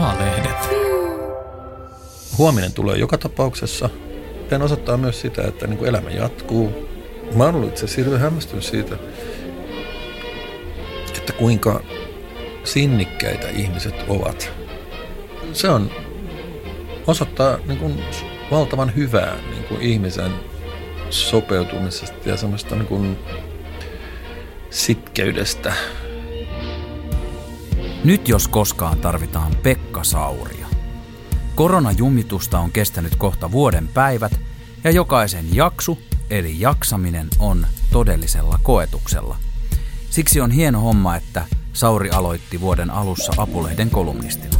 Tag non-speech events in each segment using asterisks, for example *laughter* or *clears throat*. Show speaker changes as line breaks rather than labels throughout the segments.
A-lehdet.
Huominen tulee joka tapauksessa. Hän osoittaa myös sitä, että niin kuin elämä jatkuu. Mä oon ollut itse hämmästynyt siitä, että kuinka sinnikkäitä ihmiset ovat. Se on osoittaa niin kuin valtavan hyvää niin kuin ihmisen sopeutumisesta ja semmoista niin kuin sitkeydestä.
Nyt jos koskaan tarvitaan Pekka Sauria. Koronajumitusta on kestänyt kohta vuoden päivät ja jokaisen jaksu eli jaksaminen on todellisella koetuksella. Siksi on hieno homma, että Sauri aloitti vuoden alussa Apulehden kolumnistina.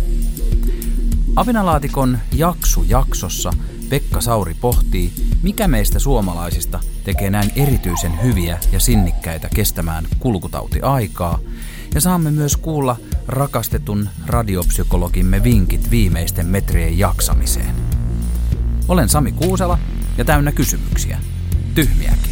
Avinalaatikon jaksu jaksossa Pekka Sauri pohtii, mikä meistä suomalaisista tekee näin erityisen hyviä ja sinnikkäitä kestämään kulkutautiaikaa, ja saamme myös kuulla rakastetun radiopsykologimme vinkit viimeisten metrien jaksamiseen. Olen Sami Kuusela ja täynnä kysymyksiä. Tyhmiäkin.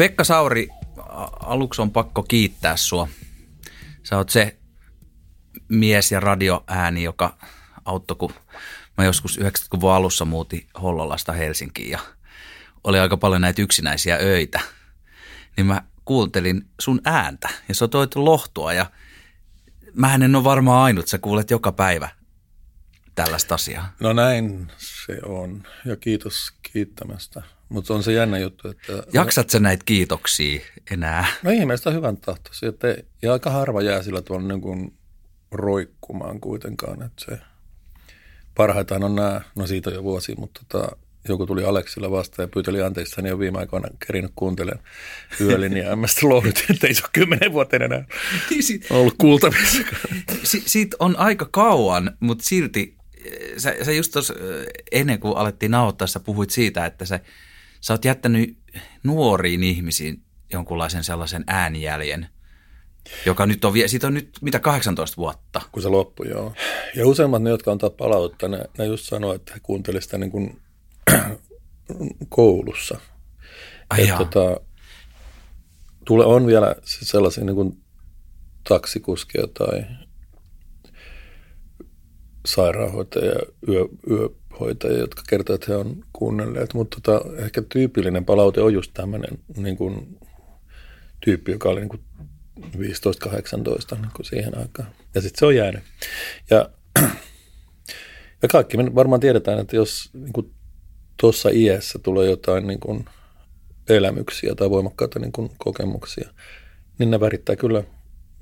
Pekka Sauri, aluksi on pakko kiittää sua. Sä oot se mies ja radioääni, joka auttoi, kun mä joskus 90-luvun alussa muutin Hollolasta Helsinkiin ja oli aika paljon näitä yksinäisiä öitä. Niin mä kuuntelin sun ääntä ja sä toit lohtua ja mä en ole varmaan ainut, sä kuulet joka päivä tällaista asiaa.
No näin se on ja kiitos kiittämästä. Mutta on se jännä juttu, että...
Jaksat sä näitä kiitoksia enää?
No ihmeestä hyvän tahtoisi, että ja aika harva jää sillä tuolla niin kuin roikkumaan kuitenkaan, että se parhaitahan on nämä, no siitä on jo vuosi, mutta tota, joku tuli Aleksilla vastaan ja pyyteli anteeksi, niin jo viime aikoina kerinyt kuuntelemaan yölin ja mä sitten lohdutin, että ei se ole kymmenen vuotta enää ollut kuultavissa.
Si- siitä on aika kauan, mutta silti sä, sä just tuossa ennen kuin alettiin nauhoittaa, sä puhuit siitä, että se sä oot jättänyt nuoriin ihmisiin jonkunlaisen sellaisen äänijäljen, joka nyt on, siitä on nyt mitä 18 vuotta.
Kun se loppui, joo. Ja useimmat ne, jotka antaa palautetta, ne, ne just sanoo, että he kuuntelivat sitä niin kuin *clears throat* koulussa.
Ai että, tota,
tule, on vielä sellaisia niin kuin taksikuskia tai sairaanhoitajia, yö, yö, hoitajia, jotka kertovat, että he on kuunnelleet, mutta tota, ehkä tyypillinen palaute on just tämmöinen niin kuin, tyyppi, joka oli niin kuin 15-18 niin kuin siihen aikaan. Ja sitten se on jäänyt. Ja, *clears throat* ja kaikki me varmaan tiedetään, että jos niin tuossa iässä tulee jotain niin kuin elämyksiä tai voimakkaita niin kuin kokemuksia, niin ne värittää kyllä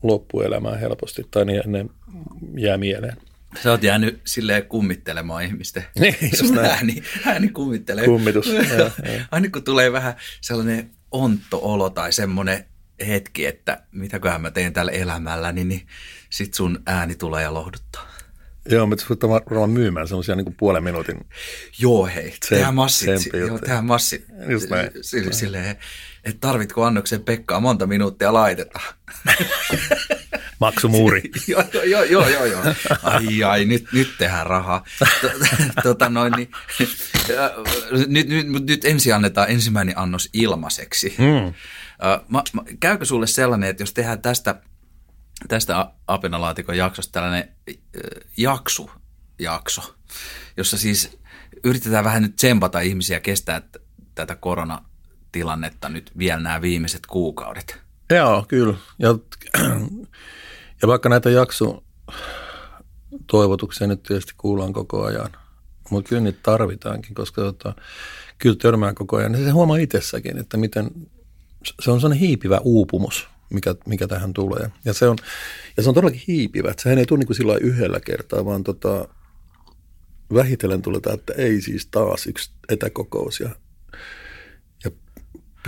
loppuelämää helposti tai ne, ne jää mieleen.
Sä oot jäänyt silleen kummittelemaan ihmisten. *laughs*
Niin,
Sun ääni, ääni kummittelee.
Kummitus. *laughs*
Aina kun tulee vähän sellainen ontto olo tai semmoinen hetki, että mitäköhän mä teen tällä elämällä, niin, niin sit sun ääni tulee ja lohduttaa.
Joo, mutta sä varmaan myymään semmoisia niin puolen minuutin.
Joo, hei, tehdään massit. Joo, tehdään massit.
Just näin.
Sille, silleen, että tarvitko annoksen Pekkaa monta minuuttia laitetaan. *laughs*
Maksumuuri. *laughs*
joo, joo, joo, joo, joo. Ai, ai, nyt, nyt tehdään rahaa. *laughs* tota noin, niin, nyt, nyt, nyt ensin annetaan ensimmäinen annos ilmaiseksi.
Mm.
Mä, mä, käykö sulle sellainen, että jos tehdään tästä, tästä Apenalaatikon jaksosta tällainen jaksu, jakso, jossa siis yritetään vähän nyt tsempata ihmisiä kestää tätä koronatilannetta nyt vielä nämä viimeiset kuukaudet.
Joo, kyllä. Ja ja vaikka näitä jakso toivotuksia nyt tietysti kuullaan koko ajan, mutta kyllä niitä tarvitaankin, koska tota, kyllä törmää koko ajan. Ja se huomaa itsessäkin, että miten se on sellainen hiipivä uupumus, mikä, mikä tähän tulee. Ja se on, ja se on todellakin hiipivä. Että sehän ei tule niin kuin yhdellä kertaa, vaan tota, vähitellen tulee että ei siis taas yksi etäkokous ja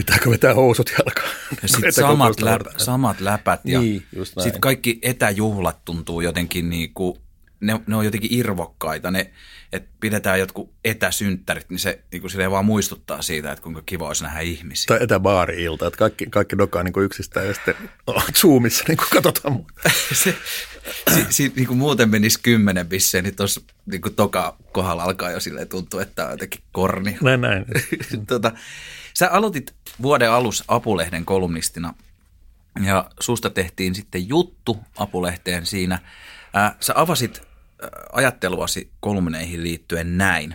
pitääkö vetää housut jalkaan.
Ja sitten samat, läpä, samat läpät ja niin, sitten kaikki etäjuhlat tuntuu jotenkin niin kuin, ne, ne on jotenkin irvokkaita. Ne, että pidetään jotkut etäsynttärit, niin se niin kuin silleen vaan muistuttaa siitä, että kuinka kiva olisi nähdä ihmisiä.
Tai etäbaari-ilta, että kaikki, kaikki dokaa niin yksistään ja sitten oh, *laughs* Zoomissa niin kuin katsotaan muuta. *laughs*
se, si, si, niin kuin muuten menisi kymmenen bisseen, niin tuossa niin toka kohdalla alkaa jo silleen tuntua, että on jotenkin korni.
Näin, näin. *laughs*
tota, sä aloitit vuoden alussa Apulehden kolumnistina ja susta tehtiin sitten juttu Apulehteen siinä. Sä avasit ajatteluasi kolumneihin liittyen näin.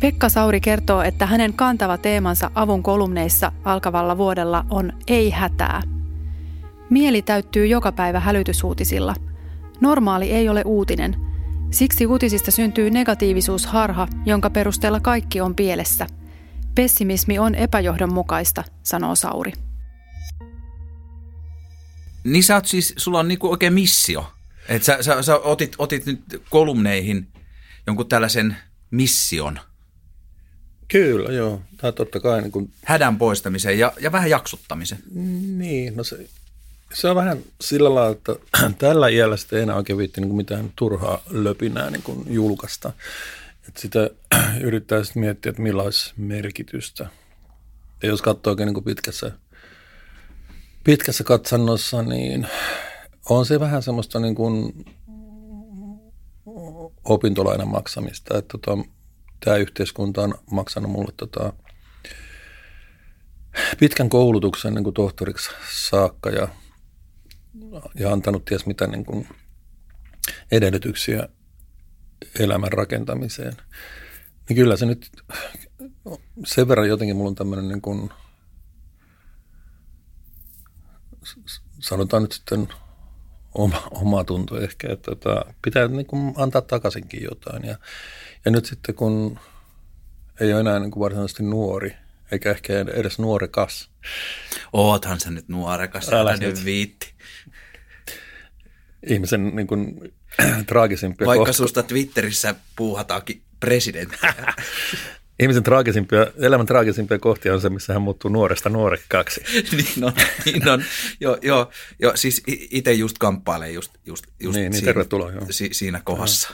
Pekka Sauri kertoo, että hänen kantava teemansa avun kolumneissa alkavalla vuodella on ei hätää. Mieli täyttyy joka päivä hälytysuutisilla. Normaali ei ole uutinen. Siksi uutisista syntyy negatiivisuusharha, jonka perusteella kaikki on pielessä. Pessimismi on epäjohdonmukaista, sanoo Sauri.
Niin sä oot siis, sulla on niinku oikein missio. Että sä, sä, sä otit, otit nyt kolumneihin jonkun tällaisen mission.
Kyllä, joo. Tämä totta kai niin kun...
Hädän poistamisen ja, ja vähän jaksuttamisen.
Niin, no se, se on vähän sillä lailla, että *clears throat* tällä iällä sitten ei enää oikein viitti niin mitään turhaa löpinää niin kuin julkaista. Että sitä *clears throat* yrittää sitten miettiä, että millaista merkitystä. Ja jos katsoo oikein niin pitkässä – pitkässä katsannossa, niin on se vähän semmoista niin kuin opintolainan maksamista, että tota, tämä yhteiskunta on maksanut mulle tota, pitkän koulutuksen niin kuin tohtoriksi saakka ja, ja antanut ties mitä niin kuin edellytyksiä elämän rakentamiseen. Niin kyllä se nyt sen verran jotenkin mulla on tämmöinen niin kuin – sanotaan nyt sitten oma, oma tunto ehkä, että tota, pitää niin kuin antaa takaisinkin jotain. Ja, ja nyt sitten kun ei ole enää niin kuin varsinaisesti nuori, eikä ehkä edes nuorekas.
Oothan sä nyt nuorekas, älä nyt viitti.
Ihmisen niin kuin, *clears throat* traagisimpia
Vaikka kohta... susta Twitterissä puuhataankin presidenttiä. *laughs*
Ihmisen traagisimpia, elämän traagisimpia kohtia on se, missä hän muuttuu nuoresta nuorekkaaksi. *laughs*
niin on, niin on. Joo, joo, joo siis itse just kamppailen just, just, just
niin, niin, siinä, joo.
Si, siinä kohdassa.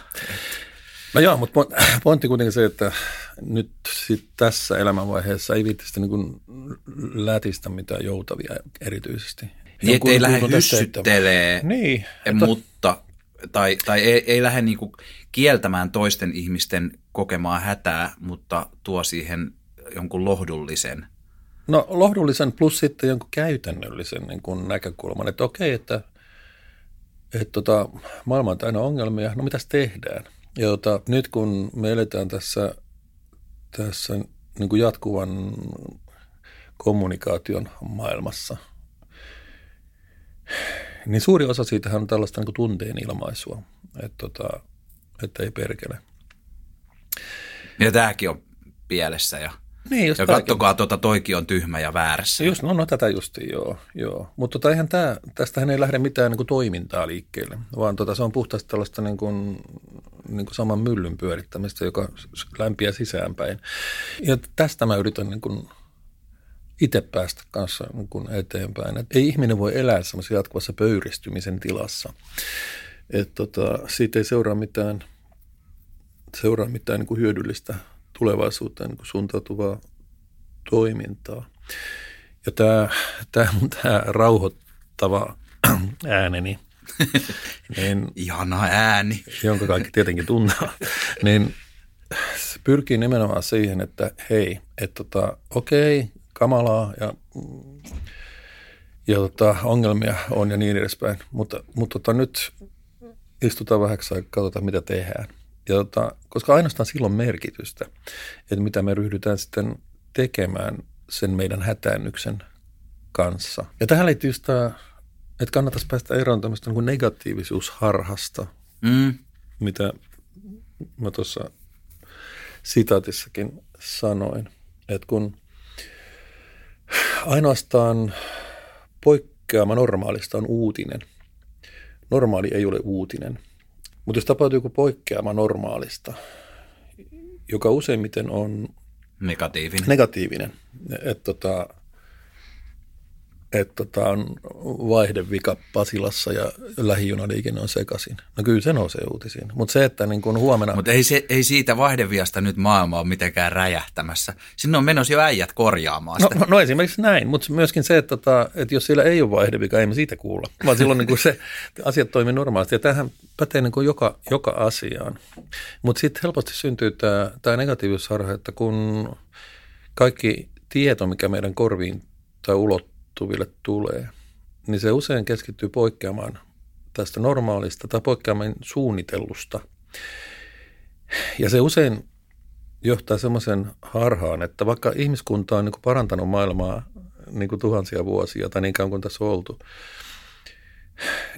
No joo, mutta *clears throat* pointti kuitenkin se, että nyt sit tässä elämänvaiheessa ei viittistä niin lätistä mitään joutavia erityisesti.
Niin, ei lähde hyssyttelee, niin, mutta tai, tai ei, ei lähde niin kieltämään toisten ihmisten kokemaa hätää, mutta tuo siihen jonkun lohdullisen.
No lohdullisen plus sitten jonkun käytännöllisen niin kuin näkökulman, että okei, että, että tota, maailma on täynnä ongelmia, no mitäs tehdään? Ja tota, nyt kun me eletään tässä, tässä niin kuin jatkuvan kommunikaation maailmassa, niin suuri osa siitä on tällaista niin kuin tunteen ilmaisua, että, tota, että ei perkele –
ja tämäkin on pielessä ja, niin, just ja kattokaa, tuota, toikin on tyhmä ja väärässä.
Just, no, no tätä justi, joo. joo. Mutta tota, eihän tää, tästähän ei lähde mitään niin kuin, toimintaa liikkeelle, vaan tota, se on puhtaasti tällaista niin kuin, niin kuin saman myllyn pyörittämistä, joka lämpiää sisäänpäin. Ja tästä mä yritän niin kuin, itse päästä kanssa niin kuin eteenpäin. Et ei ihminen voi elää semmoisessa jatkuvassa pöyristymisen tilassa. Et tota, siitä ei seuraa mitään – seuraa mitään niin kuin hyödyllistä tulevaisuuteen niin kuin suuntautuvaa toimintaa. Ja tämä, tämä, tämä rauhoittava ääneni, *laughs*
niin, Ihana ääni.
jonka kaikki tietenkin tuntuu, *laughs* niin se pyrkii nimenomaan siihen, että hei, että tota, okei, kamalaa ja, ja tota, ongelmia on ja niin edespäin, mutta, mutta tota, nyt istutaan vähäksi ja katsotaan, mitä tehdään – ja tota, koska ainoastaan silloin merkitystä, että mitä me ryhdytään sitten tekemään sen meidän hätäännyksen kanssa. Ja tähän liittyy tämä, että kannattaisi päästä eroon tämmöistä niin negatiivisuusharhasta, mm. mitä mä tuossa sitaatissakin sanoin. Että kun ainoastaan poikkeama normaalista on uutinen. Normaali ei ole uutinen – mutta jos tapahtuu joku poikkeama normaalista, joka useimmiten on
Negatiivinen.
negatiivinen. Että tota, et tota on vaihdevika Pasilassa ja lähijunaliikenne on sekaisin. No kyllä se nousee uutisiin. Mutta se, että niin kun huomenna...
Mutta ei, se, ei siitä vaihdeviasta nyt maailma ole mitenkään räjähtämässä. Sinne on menossa jo äijät korjaamaan
No,
sitä.
no, no esimerkiksi näin, mutta myöskin se, että, tota, että jos siellä ei ole vaihdevika, ei me siitä kuulla, vaan silloin niin kuin se *laughs* asiat toimii normaalisti. Ja tämähän pätee niin kuin joka, joka asiaan. Mutta sitten helposti syntyy tämä, tämä negatiivisuusharha, että kun kaikki tieto, mikä meidän korviin tai ulottuville tulee, niin se usein keskittyy poikkeamaan tästä normaalista tai poikkeamaan suunnitellusta. Ja se usein johtaa semmoisen harhaan, että vaikka ihmiskunta on niin parantanut maailmaa niin kuin tuhansia vuosia tai niin kauan kuin tässä on oltu,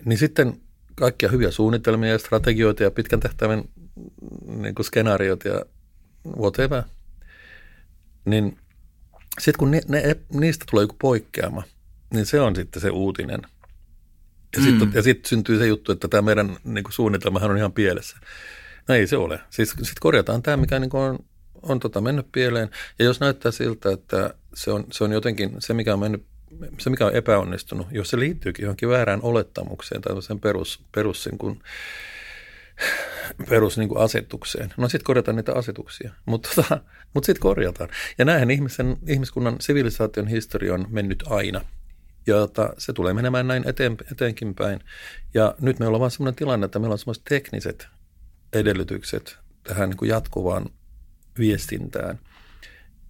niin sitten kaikkia hyviä suunnitelmia ja strategioita ja pitkän tähtäimen niin kuin skenaarioita ja whatever, niin sitten kun ne, ne, niistä tulee joku poikkeama, niin se on sitten se uutinen. Ja sitten
Mm.
ja sit syntyy se juttu, että tämä meidän niin kuin suunnitelmahan on ihan pielessä. No ei se ole. Siis sitten korjataan tämä, mikä niin on, on tota mennyt pieleen. Ja jos näyttää siltä, että se on, se on jotenkin se, mikä on mennyt se, mikä on epäonnistunut, jos se liittyykin johonkin väärään olettamukseen tai sen perus, perus, niin kuin, perus niin kuin asetukseen, no sitten korjataan niitä asetuksia, mutta tota, mut sitten korjataan. Ja näinhän ihmisen, ihmiskunnan sivilisaation historia on mennyt aina. Ja tota, se tulee menemään näin eteen, eteenkin päin. Ja nyt meillä on vaan sellainen tilanne, että meillä on sellaiset tekniset edellytykset tähän niin kuin jatkuvaan viestintään,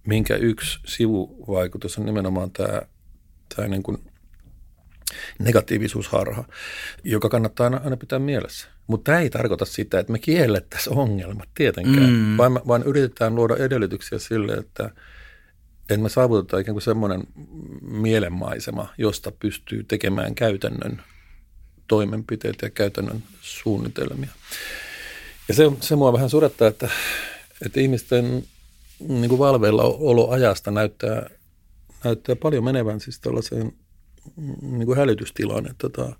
minkä yksi sivuvaikutus on nimenomaan tämä, tämä niin kuin negatiivisuusharha, joka kannattaa aina, aina pitää mielessä. Mutta tämä ei tarkoita sitä, että me kiellettäisiin ongelmat tietenkään,
Mm.
vaan, vaan yritetään luoda edellytyksiä sille, että, että me saavutetaan ikään kuin semmoinen mielenmaisema, josta pystyy tekemään käytännön toimenpiteitä ja käytännön suunnitelmia. Ja se, se mua vähän surettaa, että, että ihmisten niin kuin valveilla oloajasta näyttää, näyttää paljon menevän siis tällaiseen niin kuin hälytystilaan, että, tota,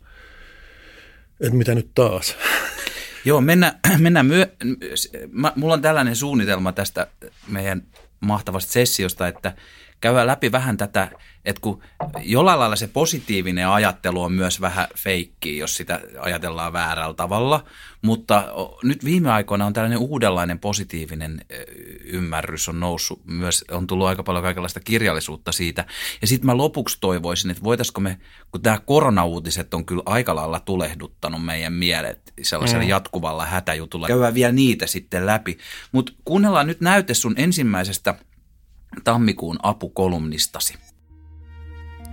että mitä nyt taas. *laughs*
Joo, mennään, mennään myö... Mä, mulla on tällainen suunnitelma tästä meidän mahtavasta sessiosta, että käydään läpi vähän tätä, että kun jollain lailla se positiivinen ajattelu on myös vähän feikkiä, jos sitä ajatellaan väärällä tavalla, mutta nyt viime aikoina on tällainen uudenlainen positiivinen ymmärrys on noussut myös, on tullut aika paljon kaikenlaista kirjallisuutta siitä. Ja sitten mä lopuksi toivoisin, että voitaisiko me, kun tämä koronauutiset on kyllä aika lailla tulehduttanut meidän mielet sellaisella mm. jatkuvalla hätäjutulla, käydään vielä niitä sitten läpi. Mutta kuunnellaan nyt näyte sun ensimmäisestä tammikuun apukolumnistasi.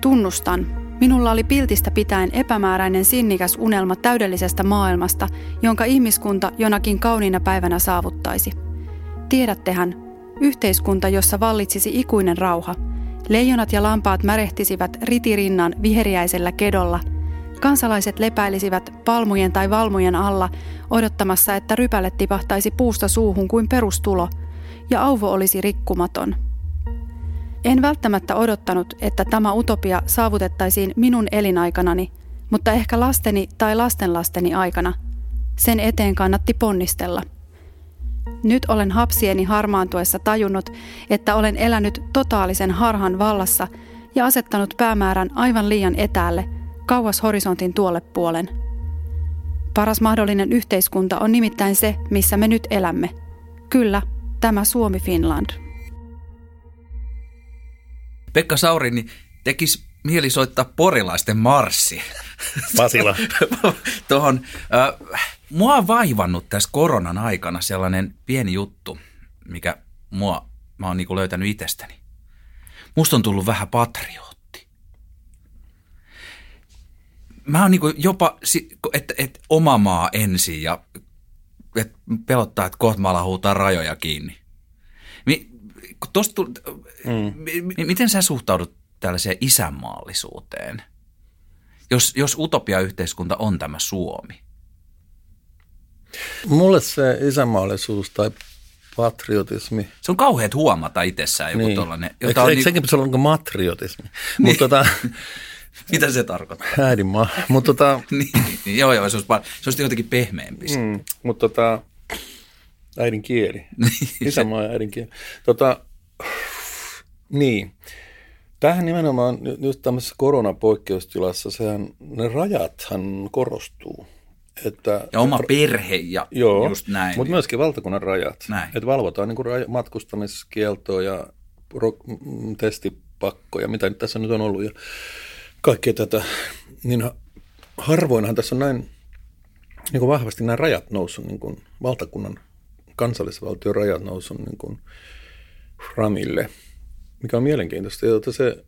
Tunnustan, minulla oli piltistä pitäen epämääräinen sinnikäs unelma täydellisestä maailmasta, jonka ihmiskunta jonakin kauniina päivänä saavuttaisi. Tiedättehän, yhteiskunta, jossa vallitsisi ikuinen rauha. Leijonat ja lampaat märehtisivät ritirinnan viheriäisellä kedolla. Kansalaiset lepäilisivät palmujen tai valmujen alla odottamassa, että rypäle tipahtaisi puusta suuhun kuin perustulo, ja auvo olisi rikkumaton – en välttämättä odottanut, että tämä utopia saavutettaisiin minun elinaikanani, mutta ehkä lasteni tai lastenlasteni aikana. Sen eteen kannatti ponnistella. Nyt olen hapsieni harmaantuessa tajunnut, että olen elänyt totaalisen harhan vallassa ja asettanut päämäärän aivan liian etäälle, kauas horisontin tuolle puolen. Paras mahdollinen yhteiskunta on nimittäin se, missä me nyt elämme. Kyllä, tämä Suomi Finland.
Pekka Sauri, niin tekisi mieli soittaa porilaisten marssi.
Pasila. *laughs*
Tuohon, äh, mua on vaivannut tässä koronan aikana sellainen pieni juttu, mikä mua, mä oon niinku löytänyt itsestäni. Musta on tullut vähän patriotti. Mä oon niinku jopa, että et oma maa ensin ja et pelottaa, että kohta maalla huutaa rajoja kiinni. Kun tosta mm. mi, miten sä suhtaudut tällaiseen isänmaallisuuteen, jos, jos utopiayhteiskunta on tämä Suomi?
Mulle se isänmaallisuus tai patriotismi.
Se on kauheat huomata itsessään joku
niin.
tollainen.
Jota eikö, on eikö niin... senkin pitäisi olla niin matriotismi? *laughs*
Niin.
Tota, *laughs*
Mitä se tarkoittaa?
äidinmaa. Mutta tota, *laughs*
niin, niin, joo, joo, se olisi, se olisi jotenkin pehmeämpi.
mm, mutta tota, äidinkieli. Isänmaa ja äidinkieli. Tota, Niin. Tähän nimenomaan just tämmöisessä koronapoikkeustilassa, sehän, ne rajathan korostuu. Että,
ja oma perhe ja
joo,
just näin.
Mutta myöskin valtakunnan rajat.
Näin.
Että valvotaan niin raja, matkustamiskieltoa ja ro, testipakkoja, mitä nyt tässä nyt on ollut ja kaikkea tätä. Niin harvoinhan tässä on näin niin kuin vahvasti nämä rajat noussut, niin kuin valtakunnan kansallisvaltion rajat noussut niin kuin framille, mikä on mielenkiintoista. Ja se,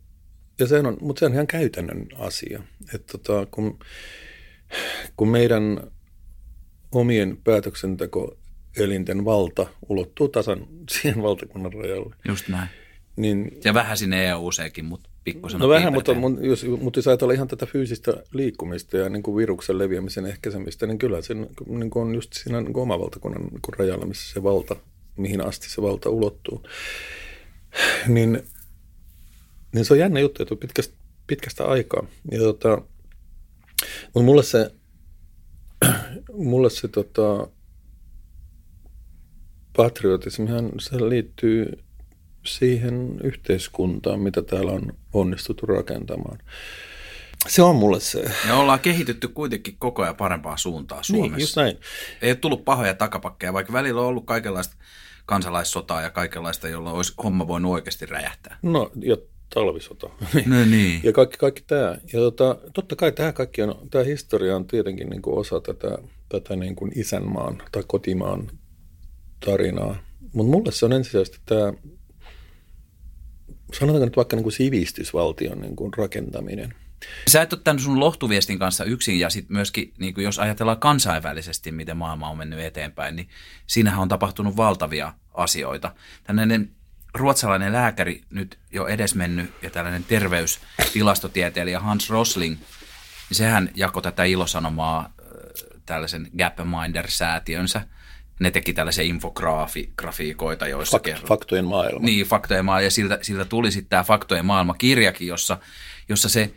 ja se on, mutta se on ihan käytännön asia. Että tota, kun, kun meidän omien päätöksentekoelinten valta ulottuu tasan siihen valtakunnan rajalle.
Just näin.
Niin,
ja vähän sinne EU-seekin, mutta pikkusen.
No vähän, mutta, jos, mutta jos ajatellaan ihan tätä fyysistä liikkumista ja niin kuin viruksen leviämisen ehkäisemistä, niin kyllä se niin kuin on just siinä niin kuin oma valtakunnan niin kuin rajalla, missä se valta, mihin asti se valta ulottuu. Niin, niin se on jännä juttu, että pitkästä, pitkästä aikaa. Ja tota, mutta mulle se, *clears throat* mulle se tota, patriotismihan se liittyy siihen yhteiskuntaan, mitä täällä on onnistuttu rakentamaan. Se on mulle se.
Ja ollaan kehitytty kuitenkin koko ajan parempaa suuntaa Suomessa.
Niin, just näin.
Ei ole tullut pahoja takapakkeja, vaikka välillä on ollut kaikenlaista kansalaissotaa ja kaikenlaista, jolla olisi homma voinut oikeasti räjähtää.
No, ja talvisota.
No niin.
Ja kaikki, kaikki tämä. Ja tota, totta kai tämä kaikki on, tämä historia on tietenkin niin kuin osa tätä, tätä niin kuin isänmaan tai kotimaan tarinaa. Mutta mulle se on ensisijaisesti tämä sanotaanko nyt vaikka niin kuin sivistysvaltion niin kuin rakentaminen.
Sä et ole tämän sun lohtuviestin kanssa yksin ja sitten myöskin, niin kuin jos ajatellaan kansainvälisesti, miten maailma on mennyt eteenpäin, niin siinähän on tapahtunut valtavia asioita. Tällainen ruotsalainen lääkäri nyt jo edesmennyt ja tällainen terveystilastotieteilijä Hans Rosling, niin sehän jakoi tätä ilosanomaa tällaisen Gapminder-säätiönsä – ne teki tällaisia infografiikoita, joissa
Fakt, kerrot. Faktojen maailma.
Niin, faktojen maailma. Ja siltä, siltä tuli sitten tämä faktojen maailma-kirjakin, jossa, jossa se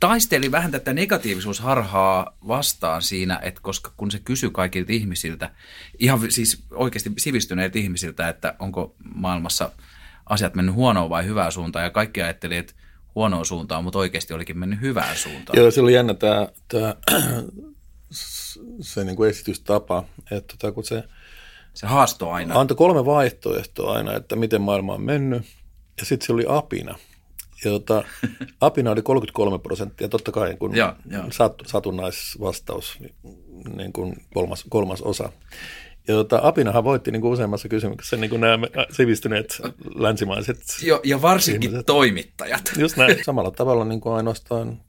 taisteli vähän tätä negatiivisuusharhaa vastaan siinä, että koska kun se kysyi kaikilta ihmisiltä, ihan siis oikeasti sivistyneiltä ihmisiltä, että onko maailmassa asiat mennyt huonoa vai hyvää suuntaan, ja kaikki ajatteli, että huonoa suuntaan, mutta oikeasti olikin mennyt hyvään suuntaan.
Joo, se oli jännä tämä, tämä se niin kuin esitystapa, että tota, kun se,
se haasto aina.
Antoi kolme vaihtoehtoa aina, että miten maailma on mennyt, ja sitten se oli apina. Ja tota, *laughs* apina oli 33 prosenttia, totta kai kun ja, ja. Sat, satunnaisvastaus, niin kuin kolmas, kolmas osa. Ja tota, Apinahan voitti niin kuin useammassa kysymyksessä niin kuin nämä sivistyneet länsimaiset
jo, Ja varsinkin ihmiset. toimittajat.
Just näin. *laughs* Samalla tavalla niin kuin ainoastaan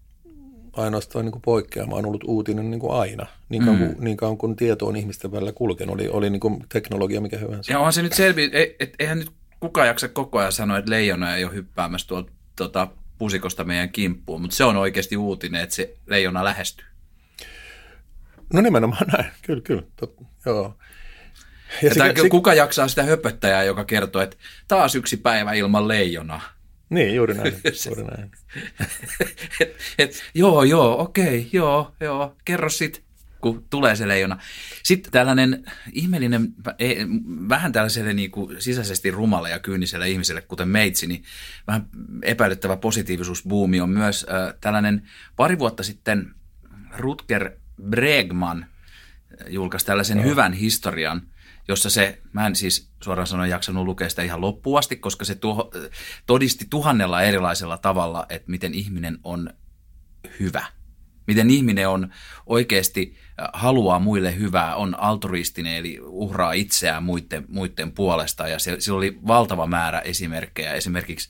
ainoastaan niin kuin poikkeama on ollut uutinen niin kuin aina, niin kauan, mm. kuin, niin kauan kuin tieto on ihmisten välillä kulkenut, oli, oli niin kuin teknologia mikä hyvänsä.
Ja onhan se nyt selvi, et, et, eihän nyt kukaan jaksa koko ajan sanoa, että leijona ei ole hyppäämässä tuolta tuota, pusikosta meidän kimppuun, mutta se on oikeasti uutinen, että se leijona lähestyy.
No nimenomaan näin, kyllä, kyllä, tot, joo.
Ja, ja sikä, kuka jaksaa sitä höpöttäjää, joka kertoo, että taas yksi päivä ilman leijonaa.
Niin, juuri näin. *laughs* juuri näin.
et, et, joo, joo, okei, joo, joo, kerro sit, kun tulee se leijona. Sitten tällainen ihmeellinen, e, vähän tällaiselle niin kuin sisäisesti rumalle ja kyyniselle ihmiselle, kuten meitsi, niin vähän epäilyttävä positiivisuusbuumi on myös äh, tällainen pari vuotta sitten Rutger Bregman julkaisi tällaisen no. hyvän historian – jossa se, mä en siis suoraan sanoen jaksanut lukea sitä ihan loppuun asti, koska se tuho, todisti tuhannella erilaisella tavalla, että miten ihminen on hyvä. Miten ihminen on oikeasti äh, haluaa muille hyvää, on altruistinen, eli uhraa itseään muiden, muiden puolesta. Ja se, sillä oli valtava määrä esimerkkejä. Esimerkiksi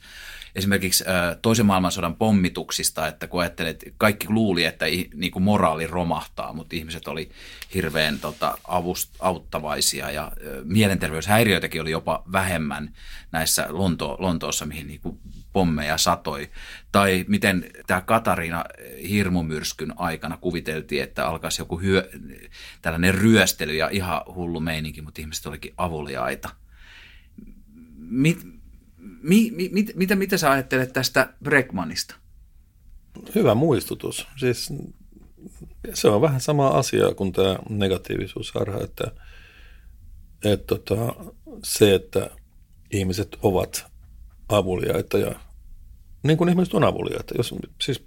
esimerkiksi toisen maailmansodan pommituksista, että kun ajattelet, kaikki luuli, että niin kuin moraali romahtaa, mutta ihmiset oli hirveän tota, avust, auttavaisia ja mielenterveyshäiriöitäkin oli jopa vähemmän näissä Lonto, Lontoossa, mihin niin kuin pommeja satoi. Tai miten tämä Katariina hirmumyrskyn aikana kuviteltiin, että alkaisi joku hyö, tällainen ryöstely ja ihan hullu meininki, mutta ihmiset olikin avuliaita. Mit, mi, mi, mit, mitä, mitä sä ajattelet tästä Bregmanista?
Hyvä muistutus. Siis se on vähän sama asia kuin tämä negatiivisuusharha, että, että tota, se, että ihmiset ovat avuliaita ja niin kuin ihmiset on avuliaita. Jos, siis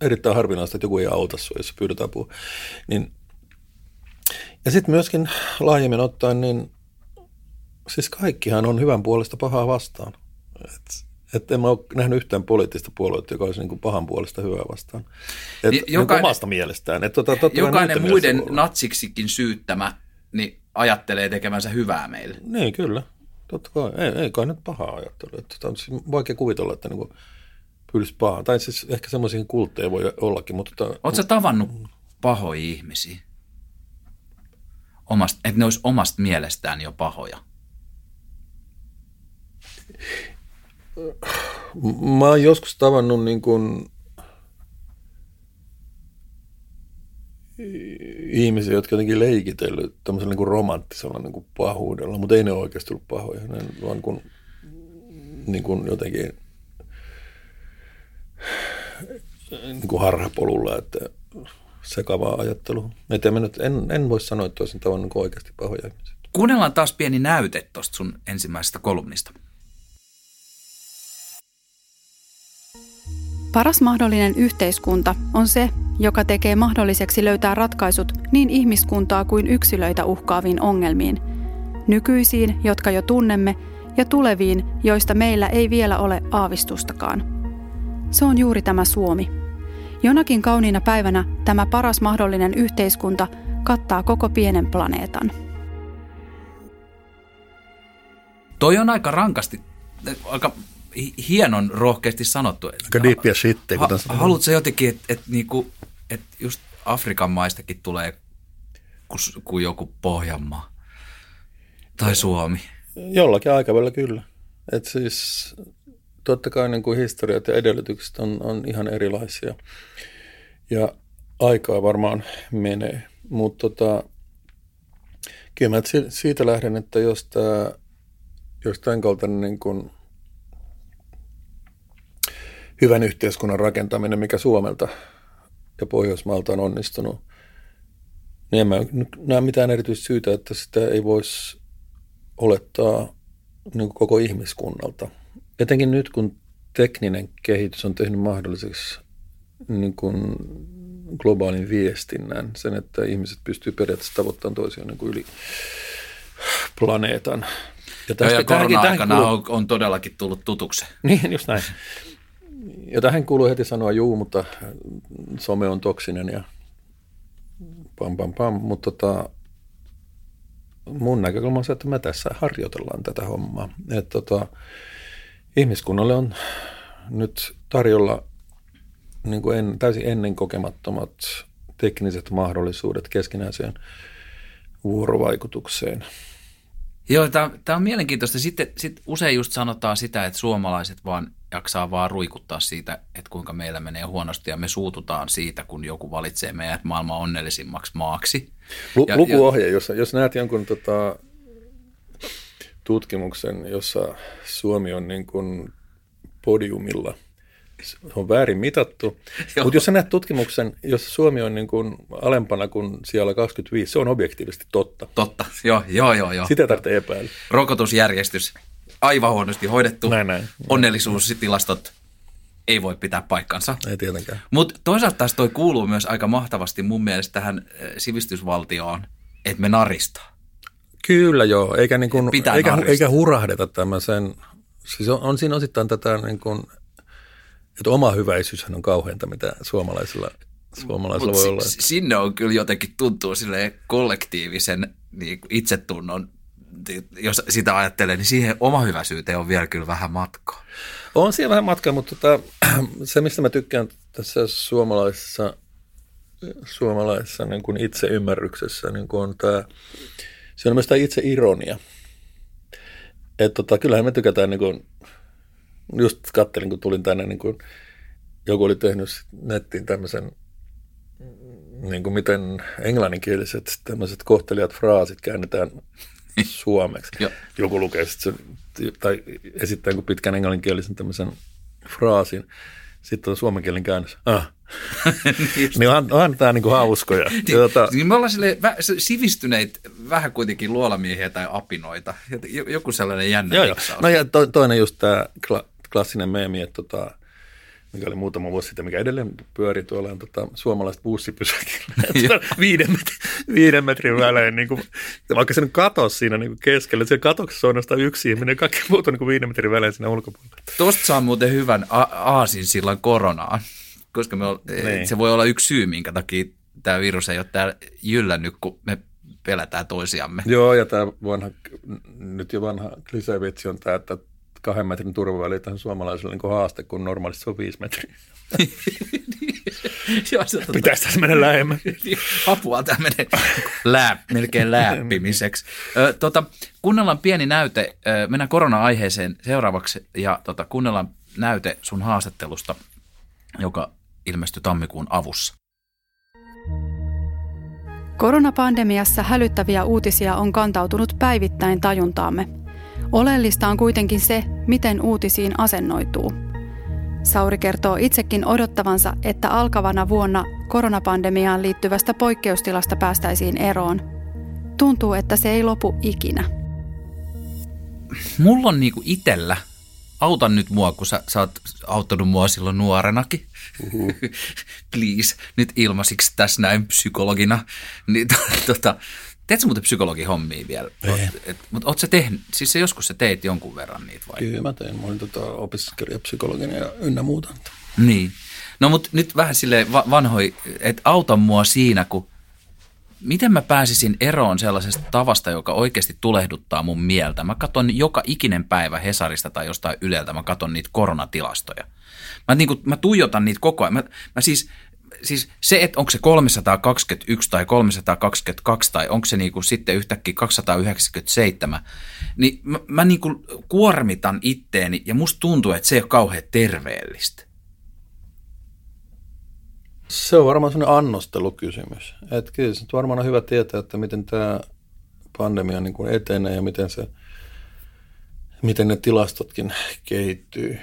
erittäin harvinaista, että joku ei auta sinua, jos pyydät apua. Niin, ja sitten myöskin laajemmin ottaen, niin siis kaikkihan on hyvän puolesta pahaa vastaan. Et, et en mä ole nähnyt yhtään poliittista puoluetta, joka olisi niin kuin pahan puolesta hyvää vastaan. Et, jokainen, niin omasta mielestään. Et, tota,
jokainen muiden natsiksikin syyttämä niin ajattelee tekevänsä hyvää meille.
Niin, kyllä. Totta kai. Ei, ei kai nyt pahaa ajattelu. Että, on siis vaikea kuvitella, että niin pylsi pahaa. Tai siis ehkä semmoisia kultteja voi ollakin. Mutta
Oletko tavannut pahoja ihmisiä? Omast, että ne olisi omasta mielestään jo pahoja?
Mä oon joskus tavannut niin kuin ihmisiä, jotka jotenkin leikitellyt tämmöisellä niin romanttisella niin kuin pahuudella, mutta ei ne oikeasti ollut pahoja. Ne vaan kuin, niin kuin jotenkin niin kuin harhapolulla, että sekavaa ajattelua. Et en, en, en voi sanoa, että olisin tavannut niin oikeasti pahoja ihmisiä.
Kuunnellaan taas pieni näyte tuosta sun ensimmäisestä kolumnista.
Paras mahdollinen yhteiskunta on se, joka tekee mahdolliseksi löytää ratkaisut niin ihmiskuntaa kuin yksilöitä uhkaaviin ongelmiin, nykyisiin, jotka jo tunnemme, ja tuleviin, joista meillä ei vielä ole aavistustakaan. Se on juuri tämä Suomi. Jonakin kauniina päivänä tämä paras mahdollinen yhteiskunta kattaa koko pienen planeetan.
Toi on aika rankasti, aika hienon rohkeasti sanottu.
Aika ja sitten. Ha,
haluatko jotenkin, että et, niinku, et just Afrikan maistakin tulee kuin ku joku Pohjanmaa tai Suomi?
Jollakin aikavälillä kyllä. Et siis totta kai niin kuin historiat ja edellytykset on, on ihan erilaisia. Ja aikaa varmaan menee. Mutta tota, kyllä mä siitä lähden, että jos, tämä, jos tämän kaltainen niin kuin – hyvän yhteiskunnan rakentaminen, mikä Suomelta ja Pohjoismaalta on onnistunut, niin en mä näe mitään erityistä syytä, että sitä ei voisi olettaa niin koko ihmiskunnalta. Etenkin nyt, kun tekninen kehitys on tehnyt mahdolliseksi niin kuin globaalin viestinnän, sen, että ihmiset pystyy periaatteessa tavoittamaan toisiaan niin kuin yli planeetan.
Ja, tästä, ja korona-aikana on, on todellakin tullut tutuksi.
Niin, just näin. Ja tähän kuuluu heti sanoa juu, mutta some on toksinen ja pam pam pam, mutta tota, mun näkökulma on se, että me tässä harjoitellaan tätä hommaa. Et tota, ihmiskunnalle on nyt tarjolla niin kuin en, täysin ennen kokemattomat tekniset mahdollisuudet keskinäiseen vuorovaikutukseen.
Joo, tämä on mielenkiintoista. Sitten sit usein just sanotaan sitä, että suomalaiset vaan jaksaa vaan ruikuttaa siitä, että kuinka meillä menee huonosti ja me suututaan siitä, kun joku valitsee meidät maailman onnellisimmaksi maaksi.
Lu- ja, lukuohje, jos, jos näet jonkun tota, tutkimuksen, jossa Suomi on niin kuin podiumilla, on väärin mitattu. *laughs* Mutta jos sä näet tutkimuksen, jossa Suomi on niin kuin alempana kuin siellä 25, se on objektiivisesti totta.
Totta, joo, joo, joo. joo.
Sitä tarvitsee epäillä.
Rokotusjärjestys aivan huonosti hoidettu. Näin, näin. Onnellisuustilastot ei voi pitää paikkansa.
Ei tietenkään.
Mutta toisaalta taas toi kuuluu myös aika mahtavasti mun mielestä tähän eh, sivistysvaltioon, että me naristaa.
Kyllä joo, eikä, niin kuin, eikä, eikä hurahdeta tämmöisen, siis on, on siinä osittain tätä niin kuin, että oma hyväisyyshän on kauheinta, mitä suomalaisilla, suomalaisilla Mut voi olla.
Sinne on kyllä jotenkin tuntuu sille kollektiivisen niin itsetunnon jos sitä ajattelee, niin siihen oma hyväisyyteen on vielä kyllä vähän matkaa.
On siellä vähän matkaa, mutta tota, *clears throat* se, mistä mä tykkään tässä suomalaisessa, suomalaisessa niin kuin itseymmärryksessä, niin kuin on tämä, se on myös tämä itse ironia. Että tota, kyllähän me tykätään, niin kuin, just kattelin, kun tulin tänne, niin kuin, joku oli tehnyt nettiin tämmöisen niin kuin miten englanninkieliset tämmöiset kohtelijat fraasit käännetään *laughs* suomeksi. Joku lukee sitten tai esittää jonkun pitkän englanninkielisen tämmöisen fraasin. Sitten on suomenkielinen käännös. Ah. *laughs* niin on, on tämä niinku hauskoja. *laughs*
niin, tota... niin me ollaan sille, vä, sivistyneitä vähän kuitenkin luolamiehiä tai apinoita. Joku sellainen jännä joo, joo.
No ja to, toinen just tämä klassinen meemi, että tota, mikä oli muutama vuosi sitten, mikä edelleen pyöri tuolla, on tota, suomalaiset bussipysäkillä. *laughs* viiden, metrin, viiden metrin välein, niin kuin, vaikka se nyt katos siinä niin kuin keskellä, se katoksessa on ainoastaan yksi ihminen, kaikki muut on niin kuin viiden metrin välein siinä ulkopuolella.
Tuosta saa muuten hyvän a- aasin sillan koronaan, koska me ol, niin. se voi olla yksi syy, minkä takia tämä virus ei ole täällä jyllännyt, kun me pelätään toisiamme.
Joo, ja tämä vanha, nyt jo vanha klisevitsi on tämä, että kahden metrin turvaväli tähän suomalaiselle niin haaste, kun normaalisti se on viisi metriä. *laughs* Pitäisi tässä mennä lähemmän. *laughs*
Apua tämä menee lää, melkein läppimiseksi. tota, kuunnellaan pieni näyte. Mennään korona-aiheeseen seuraavaksi ja tota, kuunnellaan näyte sun haastattelusta, joka ilmestyi tammikuun avussa.
Koronapandemiassa hälyttäviä uutisia on kantautunut päivittäin tajuntaamme – Oleellista on kuitenkin se, miten uutisiin asennoituu. Sauri kertoo itsekin odottavansa, että alkavana vuonna koronapandemiaan liittyvästä poikkeustilasta päästäisiin eroon. Tuntuu, että se ei lopu ikinä.
Mulla on niinku itellä, autan nyt mua, kun sä, sä oot auttanut mua silloin nuorenakin. Uhuh. *laughs* Please, nyt ilmasiksi tässä näin psykologina. Niin, *laughs* tota, Teetkö muuten psykologin hommia vielä? Mutta ootko tehnyt, siis se joskus sä teit jonkun verran niitä vai?
Kyllä mä tein. Mä olin tota opiskelijapsykologina ja ynnä muuta.
Niin. No mutta nyt vähän sille va- vanhoi, että auta mua siinä, kun miten mä pääsisin eroon sellaisesta tavasta, joka oikeasti tulehduttaa mun mieltä. Mä katson joka ikinen päivä Hesarista tai jostain Yleltä, mä katson niitä koronatilastoja. Mä, niin kuin, mä tuijotan niitä koko ajan. Mä, mä siis siis se, että onko se 321 tai 322 tai onko se niinku sitten yhtäkkiä 297, niin mä, mä niinku kuormitan itteeni ja musta tuntuu, että se ei ole kauhean terveellistä.
Se on varmaan sellainen annostelukysymys. Että kyllä se varmaan on hyvä tietää, että miten tämä pandemia niin kuin etenee ja miten, se, miten ne tilastotkin kehittyy.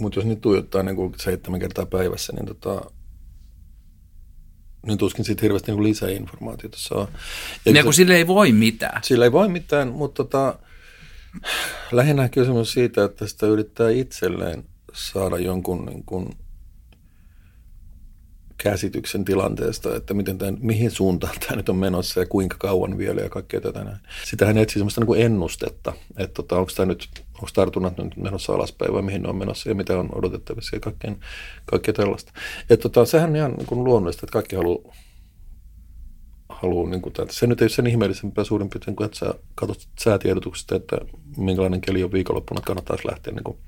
Mutta jos niitä tuijottaa niin kuin seitsemän kertaa päivässä, niin tota, niin tuskin siitä hirveästi niin lisäinformaatiota saa.
Ja niin, kun sille ei voi mitään.
Sillä ei voi mitään, mutta tota, lähinnä kysymys siitä, että sitä yrittää itselleen saada jonkun niin kuin käsityksen tilanteesta, että miten tämän, mihin suuntaan tämä nyt on menossa ja kuinka kauan vielä ja kaikkea tätä näin. Sitähän etsii sellaista niin kuin ennustetta, että tota, onko tämä nyt, onko tartunnat nyt menossa alaspäin vai mihin ne on menossa ja mitä on odotettavissa ja kaikkea, kaikkea tällaista. Että tota, sehän on ihan niin kuin luonnollista, että kaikki haluaa haluaa niin kuin Se nyt ei ole sen ihmeellisempää suurin piirtein kuin, että sä katsot säätiedotuksesta, että minkälainen keli on viikonloppuna, että kannattaisi lähteä niin kuin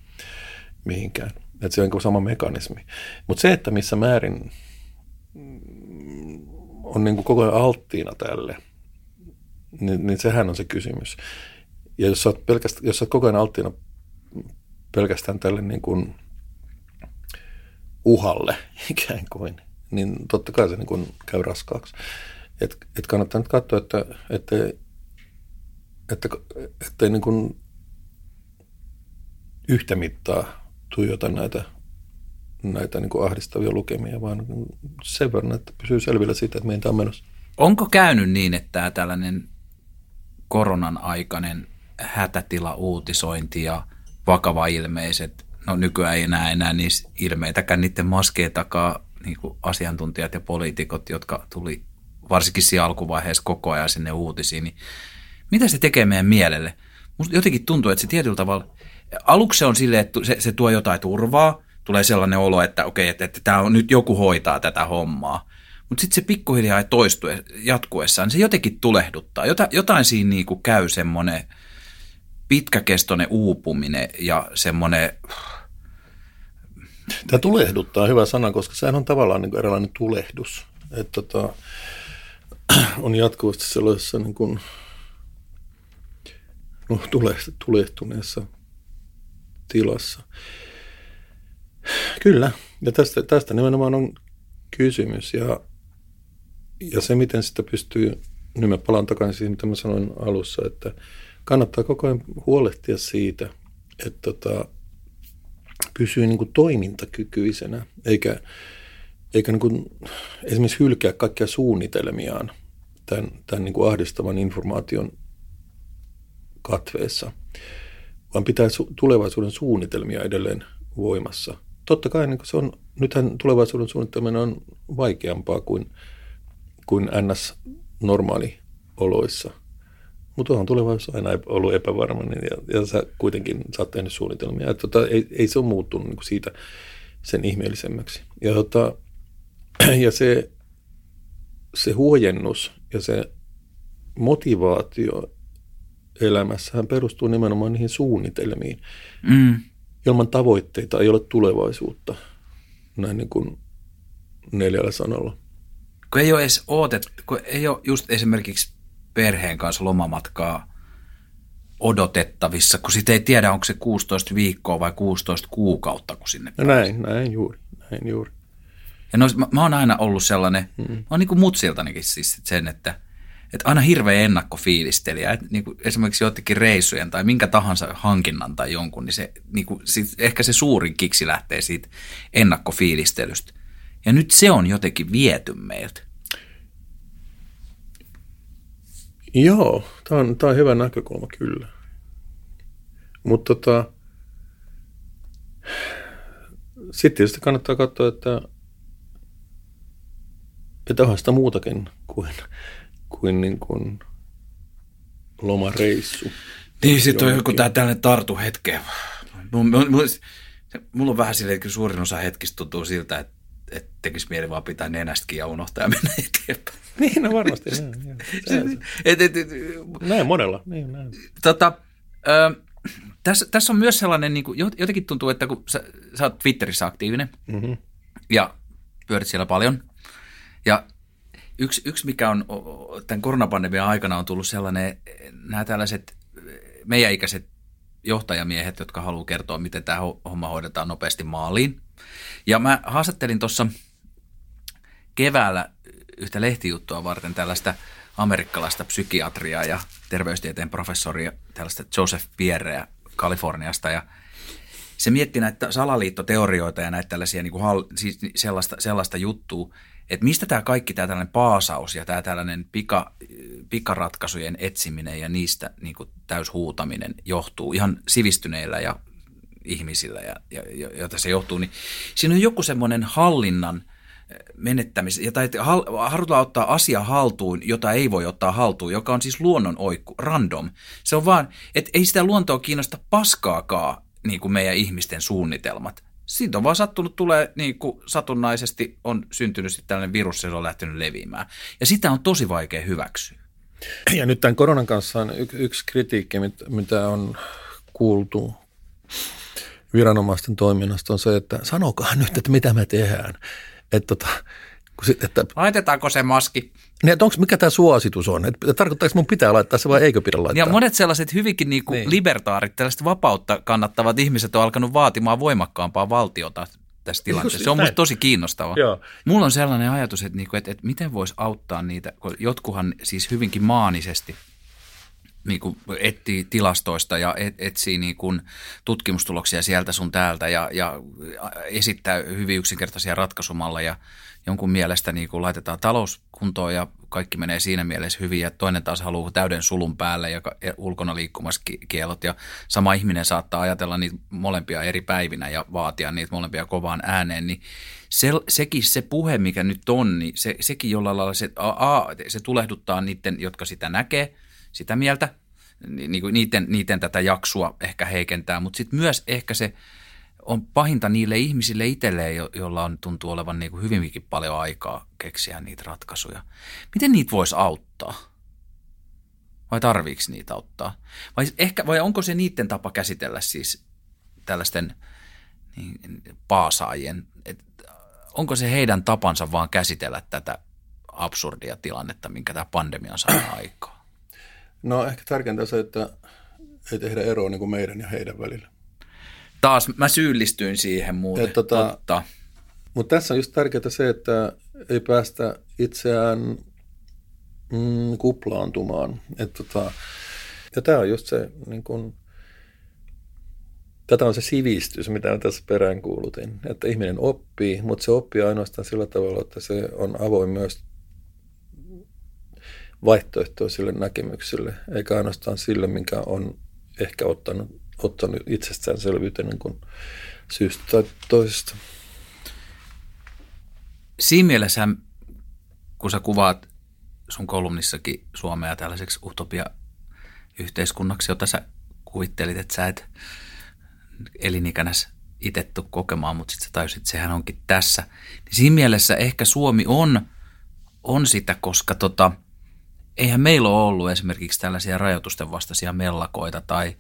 mihinkään. Että se on niin sama mekanismi. Mutta se, että missä määrin on niin kuin koko ajan alttiina tälle, niin, niin sehän on se kysymys. Ja jos sä oot, pelkästään, jos sä oot koko ajan alttiina pelkästään tälle niin kuin uhalle *laughs* ikään kuin, niin totta kai se niin kuin käy raskaaksi. Et, et kannattaa nyt katsoa, että, että, että, että niin kuin yhtä mittaa tuijota näitä näitä niin kuin ahdistavia lukemia, vaan sen verran, että pysyy selvillä siitä, että meidän on menossa.
Onko käynyt niin, että tämä tällainen koronan aikainen hätätila uutisointi ja vakava ilmeiset, no nykyään ei näe enää niissä ilmeitäkään niiden maskeen takaa niin kuin asiantuntijat ja poliitikot, jotka tuli varsinkin siinä alkuvaiheessa koko ajan sinne uutisiin, niin mitä se tekee meidän mielelle? Musta jotenkin tuntuu, että se tietyllä tavalla, aluksi se on silleen, että se, se tuo jotain turvaa, tulee sellainen olo, että okei, että, että tämä on, nyt joku hoitaa tätä hommaa. Mutta sitten se pikkuhiljaa toistu jatkuessaan, se jotenkin tulehduttaa. Jota, jotain siinä niinku käy semmoinen pitkäkestoinen uupuminen ja semmoinen...
Tämä tulehduttaa hyvä sana, koska sehän on tavallaan niin kuin erilainen tulehdus. Että tota, *clears throat* on jatkuvasti sellaisessa niin no, tulehtuneessa tilassa. Kyllä, ja tästä, tästä nimenomaan on kysymys. Ja, ja se, miten sitä pystyy, nyt mä palaan takaisin siihen, mitä mä sanoin alussa, että kannattaa koko ajan huolehtia siitä, että tota, pysyy niin kuin toimintakykyisenä, eikä, eikä niin kuin esimerkiksi hylkää kaikkia suunnitelmiaan tämän, tämän niin kuin ahdistavan informaation katveessa, vaan pitää su- tulevaisuuden suunnitelmia edelleen voimassa. Totta kai niin se on, nythän tulevaisuuden suunnitteleminen on vaikeampaa kuin, kuin NS-normaalioloissa – mutta on tulevaisuus aina ollut epävarmainen ja, ja sä kuitenkin sä oot tehnyt suunnitelmia. Et, tota, ei, ei se ole muuttunut niin siitä sen ihmeellisemmäksi. Ja, tota, *clears throat* ja se, se huojennus ja se motivaatio elämässähän perustuu nimenomaan niihin suunnitelmiin. Mm. Ilman tavoitteita ei ole tulevaisuutta, näin niin kuin neljällä sanalla.
Kun ei ole edes ootet, kun ei ole just esimerkiksi perheen kanssa lomamatkaa odotettavissa, kun sitten ei tiedä, onko se 16 viikkoa vai 16 kuukautta, kun sinne
no näin, näin juuri, näin juuri.
Ja no, mä, mä oon aina ollut sellainen, mm. mä oon niin kuin mutsiltanikin siis sen, että, että aina hirveä ennakkofiilistelijä. Että niin esimerkiksi jotenkin reissujen tai minkä tahansa hankinnan tai jonkun, niin, se, niin kuin, sit ehkä se suurin kiksi lähtee siitä ennakkofiilistelystä. Ja nyt se on jotenkin viety meiltä.
Joo, tämä on, on hyvä näkökulma kyllä. Mutta tota, sitten tietysti kannattaa katsoa, että, että onhan sitä muutakin kuin, kuin, niin kuin lomareissu.
Niin, sitten on joku tämä tällainen tartu hetke. Mulla on vähän silleen, että suurin osa hetkistä tuntuu siltä, että että tekisi mieli vaan pitää nenästäkin ja unohtaa ja mennä eteenpäin. *laughs*
Niin, no varmasti. näin, *laughs* et, et, et, näin monella. Niin, näin.
Tota, ö, tässä, tässä on myös sellainen, niin kuin, jotenkin tuntuu, että kun sä, sä oot Twitterissä aktiivinen mm-hmm. ja pyörit siellä paljon. Ja yksi, yksi mikä on tämän koronapandemian aikana on tullut sellainen, nämä tällaiset meidän ikäiset johtajamiehet, jotka haluaa kertoa, miten tämä homma hoidetaan nopeasti maaliin. Ja mä haastattelin tuossa keväällä yhtä lehtijuttua varten tällaista amerikkalaista psykiatriaa ja terveystieteen professoria, tällaista Joseph Pierreä Kaliforniasta ja se mietti näitä salaliittoteorioita ja näitä tällaisia niin kuin hal, siis sellaista, sellaista juttua, että mistä tämä kaikki tämä tällainen paasaus ja tämä tällainen pika, pikaratkaisujen etsiminen ja niistä niin kuin täyshuutaminen johtuu ihan sivistyneillä ja ihmisillä, ja, ja, jota se johtuu, niin siinä on joku semmoinen hallinnan eh, menettämis, ja tai halutaan ottaa asia haltuun, jota ei voi ottaa haltuun, joka on siis luonnon oikku, random. Se on vaan, että ei sitä luontoa kiinnosta paskaakaan niin kuin meidän ihmisten suunnitelmat. Siitä on vaan sattunut, tulee niin kuin satunnaisesti on syntynyt sitten tällainen virus, se on lähtenyt leviämään. Ja sitä on tosi vaikea hyväksyä.
Ja nyt tämän koronan kanssa on yksi kritiikki, mitä on kuultu viranomaisten toiminnasta on se, että sanokaa nyt, että mitä me tehdään. Että tota,
että, Laitetaanko se maski?
Niin, että onko, mikä tämä suositus on? Että tarkoittaako mun pitää laittaa se vai eikö pidä laittaa?
Ja monet sellaiset hyvinkin niinku niin. libertaarit, tällaiset vapautta kannattavat ihmiset on alkanut vaatimaan voimakkaampaa valtiota tässä tilanteessa. Se on musta tosi kiinnostava. Joo. Mulla on sellainen ajatus, että, niinku, että, että miten voisi auttaa niitä, kun jotkuhan siis hyvinkin maanisesti – niin kuin etsii tilastoista ja et, etsii niin kuin tutkimustuloksia sieltä sun täältä ja, ja esittää hyvin yksinkertaisia ratkaisumalleja. Jonkun mielestä niin kuin laitetaan talous kuntoon ja kaikki menee siinä mielessä hyvin ja toinen taas haluaa täyden sulun päälle ja ulkona liikkumaskielot ja sama ihminen saattaa ajatella niitä molempia eri päivinä ja vaatia niitä molempia kovaan ääneen, niin se, sekin se puhe, mikä nyt on, niin se, sekin jollain lailla se, a, a, se tulehduttaa niiden, jotka sitä näkee – sitä mieltä, niin kuin niiden, niiden tätä jaksua ehkä heikentää, mutta sitten myös ehkä se on pahinta niille ihmisille itselleen, jo, joilla on, tuntuu olevan niin kuin hyvinkin paljon aikaa keksiä niitä ratkaisuja. Miten niitä voisi auttaa? Vai tarviiko niitä auttaa? Vai, ehkä, vai onko se niiden tapa käsitellä siis tällaisten niin, paasaajien, et, onko se heidän tapansa vaan käsitellä tätä absurdia tilannetta, minkä tämä pandemia on saanut aikaa?
No ehkä tärkeintä se, että ei tehdä eroa niin kuin meidän ja heidän välillä.
Taas mä syyllistyin siihen muuten, tota, totta.
Mutta tässä on just tärkeää se, että ei päästä itseään mm, kuplaantumaan. Et tota, ja tämä on just se, niin kun, tätä on se sivistys, mitä tässä peräänkuulutin, että ihminen oppii, mutta se oppii ainoastaan sillä tavalla, että se on avoin myös vaihtoehtoisille näkemyksille, eikä ainoastaan sille, mikä on ehkä ottanut, ottanut itsestäänselvyyteen niin kuin syystä tai toisesta.
Siinä mielessä, kun sä kuvaat sun kolumnissakin Suomea tällaiseksi utopia-yhteiskunnaksi, jota sä kuvittelit, että sä et elinikänäs itse kokemaan, mutta sitten sä tajusit, että sehän onkin tässä. Niin siinä mielessä ehkä Suomi on, on sitä, koska tota, eihän meillä ole ollut esimerkiksi tällaisia rajoitusten vastaisia mellakoita tai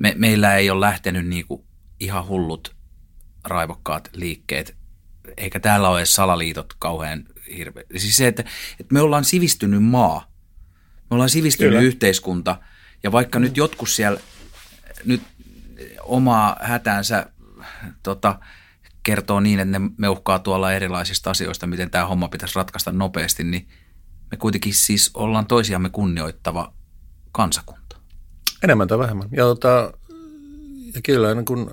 me, meillä ei ole lähtenyt niinku ihan hullut raivokkaat liikkeet, eikä täällä ole edes salaliitot kauhean hirveä. Siis se, että, että me ollaan sivistynyt maa, me ollaan sivistynyt Kyllä. yhteiskunta ja vaikka nyt jotkut siellä nyt omaa hätäänsä tota, kertoo niin, että ne meuhkaa tuolla erilaisista asioista, miten tämä homma pitäisi ratkaista nopeasti, niin me kuitenkin siis ollaan toisiamme kunnioittava kansakunta.
Enemmän tai vähemmän. Ja, tota, ja kyllä niin kun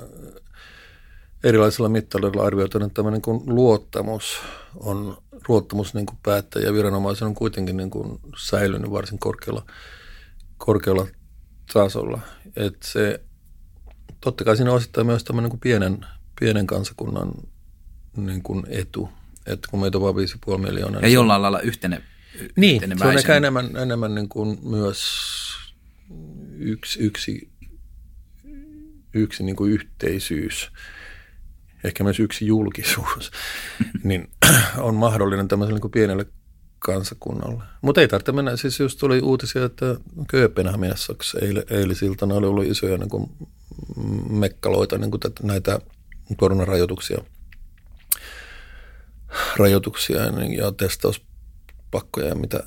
erilaisilla mittareilla arvioitu, että tämmöinen niin luottamus on luottamus niin kuin päättäjä viranomaisen on kuitenkin niin kuin säilynyt varsin korkealla, korkealla tasolla. Että se totta kai siinä osittain myös tämmöinen niin pienen, pienen kansakunnan niin kuin etu. Että kun meitä on vain 5,5 miljoonaa.
Ja niin jollain lailla yhtene,
Niin, se on ehkä enemmän, enemmän niin kuin myös yksi, yksi, yksi niin kuin yhteisyys, ehkä myös yksi julkisuus, *laughs* niin on mahdollinen tämmöiselle niin kuin pienelle kansakunnalle. Mutta ei tarvitse mennä, siis just tuli uutisia, että Kööpenhaminassa eil, eilisiltana oli ollut isoja niin kuin mekkaloita, niin kuin tätä, näitä koronarajoituksia rajoituksia ja testauspakkoja ja mitä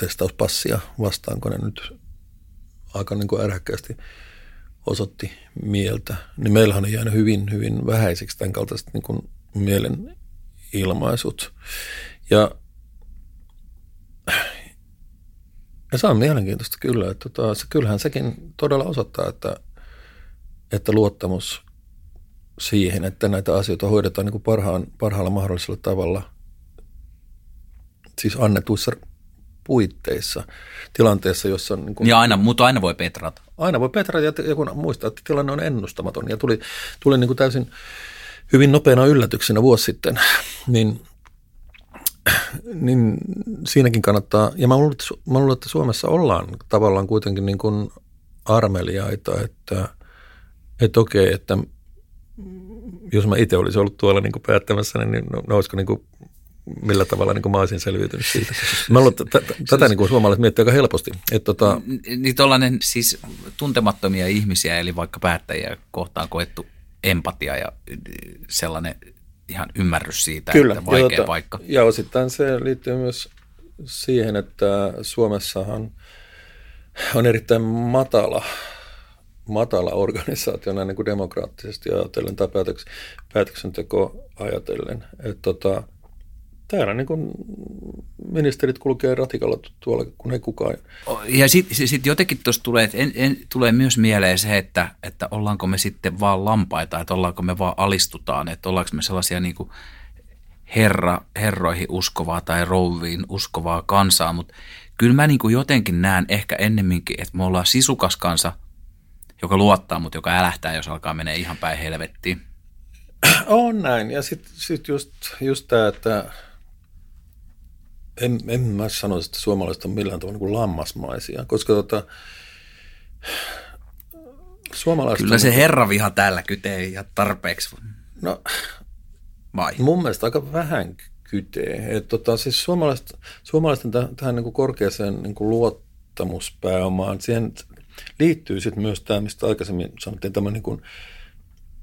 testauspassia vastaan, kun ne nyt aika niin kuin ärhäkkäästi osoitti mieltä. Niin meillähän on jäänyt hyvin, hyvin vähäisiksi tämän kaltaiset niin kuin mielenilmaisut. Ja, ja se on mielenkiintoista kyllä, että tota, se, kyllähän sekin todella osoittaa, että, että luottamus siihen, että näitä asioita hoidetaan niin kuin parhaan, parhaalla mahdollisella tavalla, siis annetuissa puitteissa, tilanteessa, jossa... Niin kuin,
ja aina, mutta aina voi petrata.
Aina voi petrata, ja kun muistaa, että tilanne on ennustamaton, ja tuli, tuli niin kuin täysin hyvin nopeana yllätyksenä vuosi sitten, niin niin siinäkin kannattaa, ja mä luulen, että, mä luulen, että Suomessa ollaan tavallaan kuitenkin niin kuin armeliaita, että, että okei, että jos mä itse olisin ollut tuolla niin kuin päättämässä, niin no, no olisiko niin kuin, millä tavalla niin kuin mä olisin selviytynyt siitä. Mä luulen, että tätä niin kuin suomalaiset miettii aika helposti. Että tota...
Niin tuollainen siis tuntemattomia ihmisiä, eli vaikka päättäjiä kohtaan koettu empatia ja sellainen ihan ymmärrys siitä, Kyllä, että vaikea jota, paikka.
Ja osittain se liittyy myös siihen, että Suomessahan on erittäin matala, matala organisaatio näin niin kuin demokraattisesti ajatellen tai päätöks, päätöksenteko ajatellen. Että tota, täällä niin kuin ministerit kulkee ratikalla tuolla, kun ei kukaan.
Ja sitten sit jotenkin tuossa tulee, että en, en, tulee myös mieleen se, että, että ollaanko me sitten vaan lampaita, että ollaanko me vaan alistutaan, että ollaanko me sellaisia niin kuin herra, herroihin uskovaa tai rouviin uskovaa kansaa, mutta kyllä mä niin kuin jotenkin näen ehkä ennemminkin, että me ollaan sisukas kansa, joka luottaa, mutta joka älähtää, jos alkaa mennä ihan päin helvettiin.
On näin. Ja sitten sit just, just tämä, että en, en mä sanoisi, että suomalaiset on millään tavalla niin lammasmaisia, koska tota,
suomalaiset Kyllä se herraviha täällä kytee ja tarpeeksi.
No, Vai? mun mielestä aika vähän kytee. Et tota, siis suomalaiset, suomalaisten täh, tähän niin kuin korkeaseen niin kuin luottamuspääomaan, siihen liittyy sitten myös tämä, mistä aikaisemmin sanottiin, tämmöinen niin kuin,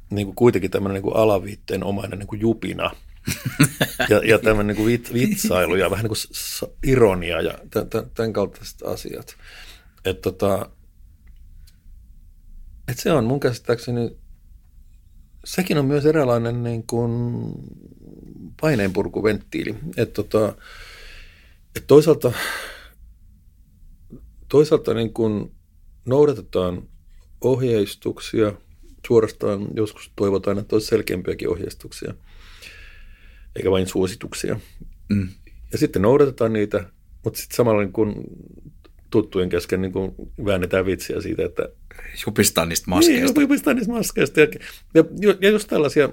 niin kuin kuitenkin tämmöinen niin kuin alaviitteen omainen niin kuin jupina – *laughs* ja, ja tämmöinen niin vit, vitsailu ja vähän niin kuin ironia ja tämän kaltaiset asiat. Että tota, et se on mun käsittääkseni, sekin on myös eräänlainen niin kuin paineenpurkuventtiili. Että tota, et toisaalta, toisaalta niin kuin noudatetaan ohjeistuksia. Suorastaan joskus toivotaan, että olisi selkeämpiäkin ohjeistuksia, eikä vain suosituksia. Mm. Ja sitten noudatetaan niitä, mutta sitten samalla niin kun tuttujen kesken niin kun väännetään vitsiä siitä, että...
Jupistaan niistä maskeista.
Niin, jupistaan niistä maskeista. Ja, ja, ja just tällaisia,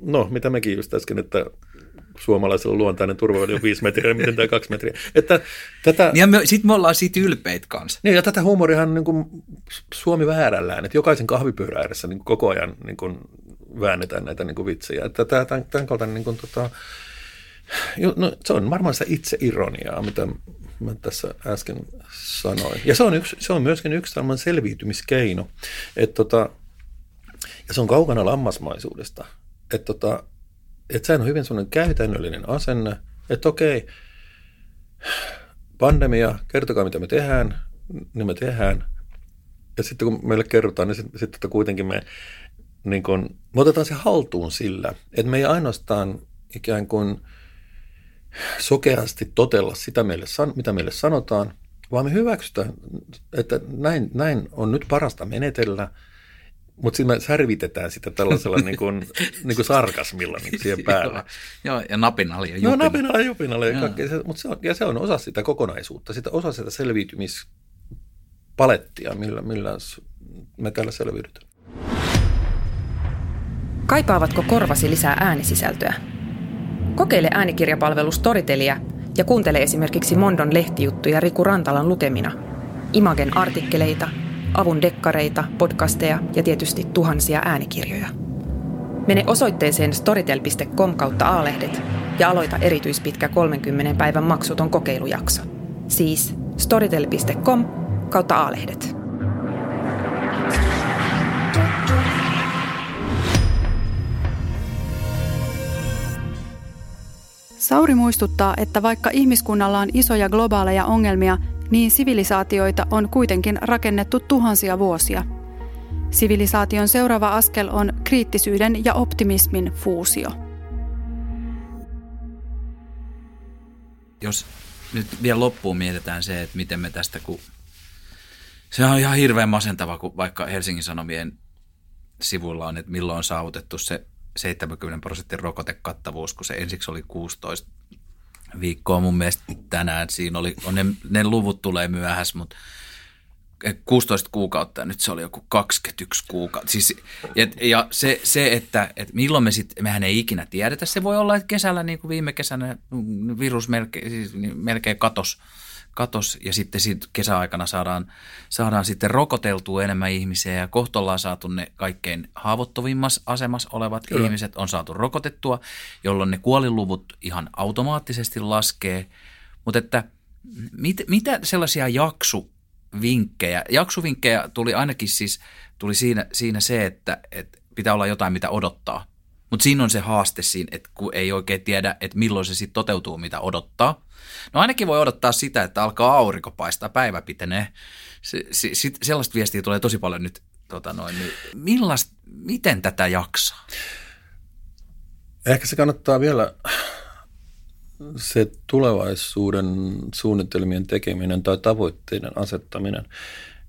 no mitä mekin just äsken, että suomalaisella luontainen turvaväli on viisi metriä, miten tämä kaksi metriä. Että
tätä, ja me, sitten me ollaan siitä ylpeitä kanssa.
Niin, ja tätä huumorihan niin kuin Suomi väärällään, että jokaisen kahvipyörä ääressä niin koko ajan niin kuin väännetään näitä niin kuin vitsejä. Että tämä, tämän, tämän kaltainen, niin kuin, tota, no, se on varmaan se itse ironiaa, mitä mä tässä äsken sanoin. Ja se on, yksi, se on myöskin yksi tämmöinen selviytymiskeino, että tota, ja se on kaukana lammasmaisuudesta. Että tota, että sehän on hyvin sellainen käytännöllinen asenne, että okei, pandemia, kertokaa mitä me tehdään, niin me tehdään. Ja sitten kun meille kerrotaan, niin sitten sit, että kuitenkin me, niin kun, me otetaan se haltuun sillä, että me ei ainoastaan ikään kuin sokeasti totella sitä, meille, mitä meille sanotaan, vaan me hyväksytään, että näin, näin on nyt parasta menetellä – mutta siinä me särvitetään sitä tällaisella niin kuin, *laughs* niin kuin sarkasmilla niin siihen päälle.
Joo, ja napinalla ja
jupinalla. Joo, napinalla ja jupinalla. Ja, kaikkea, mutta se on, ja se on osa sitä kokonaisuutta, sitä osa sitä selviytymispalettia, millä, millä me täällä selviydytään.
Kaipaavatko korvasi lisää äänisisältöä? Kokeile äänikirjapalvelu Storytelia ja kuuntele esimerkiksi Mondon lehtijuttuja Riku Rantalan lukemina, Imagen artikkeleita – avun dekkareita, podcasteja ja tietysti tuhansia äänikirjoja. Mene osoitteeseen storytel.com kautta aalehdet ja aloita erityispitkä 30 päivän maksuton kokeilujakso. Siis storytel.com kautta aalehdet.
Sauri muistuttaa, että vaikka ihmiskunnalla on isoja globaaleja ongelmia, niin sivilisaatioita on kuitenkin rakennettu tuhansia vuosia. Sivilisaation seuraava askel on kriittisyyden ja optimismin fuusio.
Jos nyt vielä loppuun mietitään se, että miten me tästä, kun se on ihan hirveän masentava, kun vaikka Helsingin Sanomien sivuilla on, että milloin on saavutettu se 70 prosentin rokotekattavuus, kun se ensiksi oli 16 viikkoa mun mielestä tänään. Siinä oli, on ne, ne luvut tulee myöhässä, mutta 16 kuukautta ja nyt se oli joku 21 kuukautta. Siis, et, ja se, se että, että milloin me sitten, mehän ei ikinä tiedetä. Se voi olla, että kesällä niin kuin viime kesänä virus melkein, siis melkein katos katos ja sitten siitä kesäaikana saadaan, saadaan sitten rokoteltua enemmän ihmisiä ja kohta ollaan saatu ne kaikkein haavoittuvimmassa asemassa olevat Kyllä. ihmiset on saatu rokotettua, jolloin ne kuoliluvut ihan automaattisesti laskee. Mutta että mit, mitä sellaisia jaksuvinkkejä, jaksuvinkkejä tuli ainakin siis, tuli siinä, siinä se, että, että pitää olla jotain, mitä odottaa. Mutta siinä on se haaste siinä, että kun ei oikein tiedä, että milloin se sitten toteutuu, mitä odottaa. No ainakin voi odottaa sitä, että alkaa aurinko paistaa, päivä pitenee. Se, se, sit, sellaista viestiä tulee tosi paljon nyt. Tota noin, niin millast, miten tätä jaksaa?
Ehkä se kannattaa vielä se tulevaisuuden suunnitelmien tekeminen tai tavoitteiden asettaminen.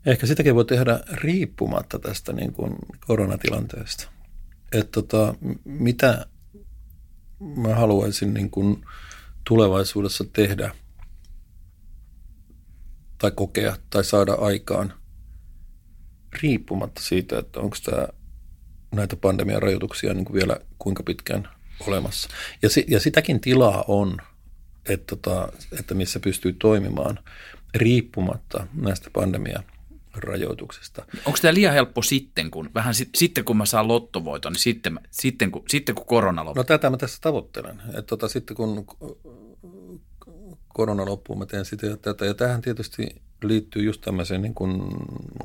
Ehkä sitäkin voi tehdä riippumatta tästä niin kuin koronatilanteesta. Että tota, mitä mä haluaisin niin kuin tulevaisuudessa tehdä tai kokea tai saada aikaan riippumatta siitä, että onko tämä näitä pandemian rajoituksia niin kuin vielä kuinka pitkään olemassa. Ja, si, ja sitäkin tilaa on, että, tota, että missä pystyy toimimaan riippumatta näistä pandemia rajoituksesta.
Onko tämä liian helppo sitten, kun vähän sit, sitten kun mä saan lottovoiton, niin sitten, sitten, kun, sitten kun korona loppuu?
No tätä mä tässä tavoittelen. Että tota, sitten kun korona loppuu, mä teen sitä ja tätä. Ja tähän tietysti liittyy just tämmöiseen niin kuin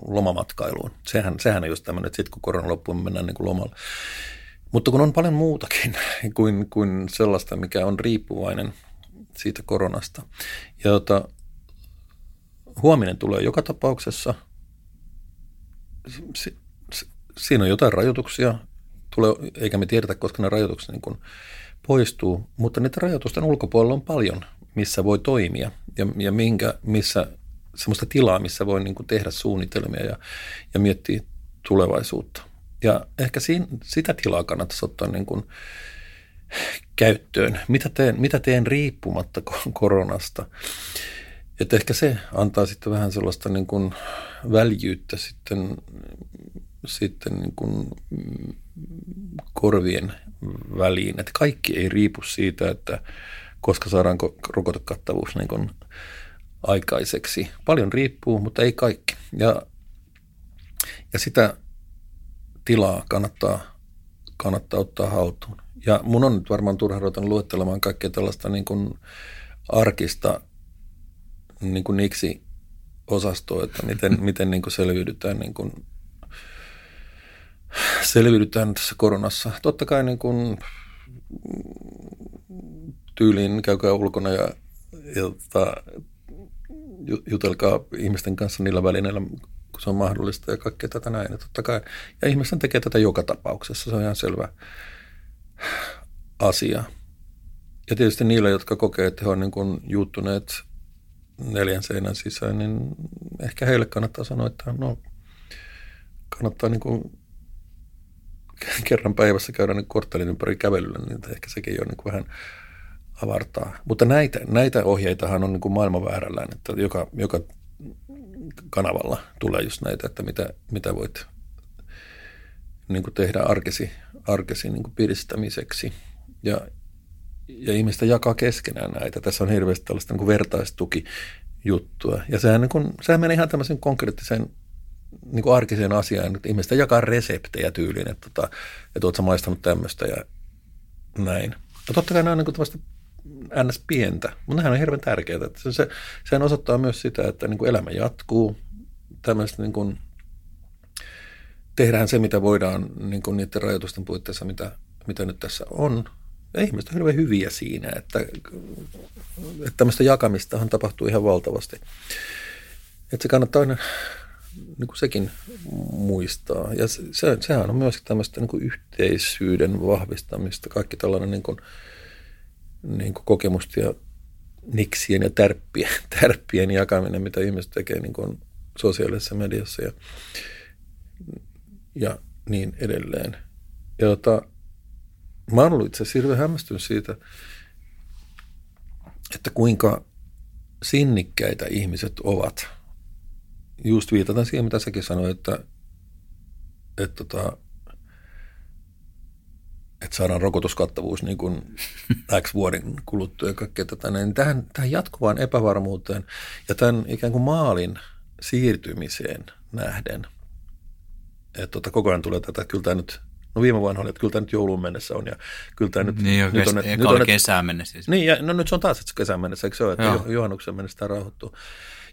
lomamatkailuun. Sehän, sehän on just tämmöinen, että sitten kun korona loppuu, me mennään niin kuin lomalle. Mutta kun on paljon muutakin *laughs* kuin, kuin sellaista, mikä on riippuvainen siitä koronasta. Ja jota, huominen tulee joka tapauksessa. Si, si, siinä on jotain rajoituksia, tulee, eikä me tiedetä, koska ne rajoitukset niin kuin poistuu, mutta niiden rajoitusten ulkopuolella on paljon, missä voi toimia ja, ja minkä, missä semmoista tilaa, missä voi niin kuin tehdä suunnitelmia ja, ja miettiä tulevaisuutta. Ja ehkä siinä, sitä tilaa kannattaisi ottaa niin kuin käyttöön. Mitä teen, mitä teen riippumatta koronasta? Että ehkä se antaa sitten vähän sellaista niin kuin väljyyttä sitten, sitten niin kuin korvien väliin. Että kaikki ei riipu siitä, että koska saadaan rokotekattavuus niin kuin aikaiseksi. Paljon riippuu, mutta ei kaikki. Ja, ja sitä tilaa kannattaa, kannattaa ottaa haltuun. Ja mun on nyt varmaan turha ruveta luettelemaan kaikkea tällaista niin kuin arkista niin kuin niksi osastoa, että miten, *laughs* miten niin kuin selviydytään, niin kuin, selviydytään tässä koronassa. Totta kai niin kuin, tyyliin käykää ulkona ja, ja tota, jutelkaa ihmisten kanssa niillä välineillä, kun se on mahdollista ja kaikkea tätä näin. Ja totta kai, ja ihmisten tekee tätä joka tapauksessa, se on ihan selvä asia. Ja tietysti niillä, jotka kokee, että he on niin kuin juuttuneet neljän seinän sisään, niin ehkä heille kannattaa sanoa, että no, kannattaa niin kuin kerran päivässä käydä niin korttelin ympäri kävelyllä, niin ehkä sekin on niin vähän avartaa. Mutta näitä, näitä ohjeitahan on niin kuin maailman väärällään, että joka, joka kanavalla tulee just näitä, että mitä, mitä voit niin kuin tehdä arkesi, arkesi niin kuin piristämiseksi. Ja, ja ihmistä jakaa keskenään näitä. Tässä on hirveästi tällaista niin vertaistukijuttua. Ja sehän, niin kuin, sehän menee ihan tämmöisen konkreettisen niin kuin arkiseen asiaan, että ihmistä jakaa reseptejä tyyliin, että, tota, että oletko maistanut tämmöistä ja näin. No totta kai nämä on niin kuin ns. pientä, mutta nehän on hirveän tärkeää. Että se, sehän osoittaa myös sitä, että niin kuin elämä jatkuu. Tämmöistä niin kuin, tehdään se, mitä voidaan niin kuin niiden rajoitusten puitteissa, mitä, mitä nyt tässä on. Ja ihmiset on hirveän hyviä siinä, että, että tämmöistä jakamistahan tapahtuu ihan valtavasti. Että se kannattaa aina niin kuin sekin muistaa. Ja se, sehän on myös tämmöistä niin kuin yhteisyyden vahvistamista, kaikki tällainen niin kuin, niin kuin kokemusta ja niksien ja tärppien, *laughs* tärppien jakaminen, mitä ihmiset tekee niin kuin sosiaalisessa mediassa ja, ja niin edelleen. Ja tota, mä oon ollut itse asiassa hirveän hämmästynyt siitä, että kuinka sinnikkäitä ihmiset ovat. Just viitataan siihen, mitä säkin sanoit, että, että tota, että saadaan rokotuskattavuus niin kuin *laughs* X vuoden kuluttua ja kaikkea tätä, niin tähän, tähän jatkuvaan epävarmuuteen ja tämän ikään kuin maalin siirtymiseen nähden, että tota, koko ajan tulee tätä, kyllä tämä nyt No viime vuonna oli, että kyllä tämä nyt jouluun mennessä on. Ja kyllä tämä nyt,
niin, nyt on, nyt on, kesään mennessä. Siis.
Niin, ja, no nyt se on taas että kesään mennessä, eikö se ole, että Joo. juhannuksen mennessä tämä rauhoittuu.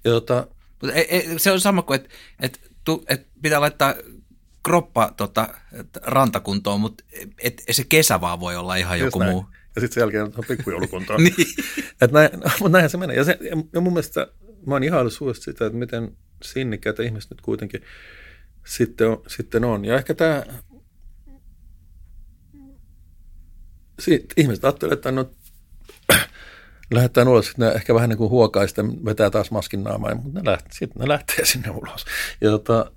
Ja tota,
Mutta ei, ei, se on sama kuin, että, että, että pitää laittaa kroppa tota, rantakuntoon, mutta et, et se kesä vaan voi olla ihan joku
näin.
muu.
Ja sitten sen jälkeen on pikkujoulukuntoa. *laughs* niin. Et näin, no, mutta näinhän se menee. Ja, se, ja mun mielestä mä oon ihaillut suuresti sitä, että miten sinnikkäitä ihmiset nyt kuitenkin sitten on. Sitten on. Ja ehkä tämä, ihmiset ajattelevat, että no, *clears throat* lähdetään ulos, sitten ne ehkä vähän niin kuin huokaa, sitten vetää taas maskin naamaan, mutta ne lähtee, sitten ne lähtee *laughs* sinne ulos. Ja tota,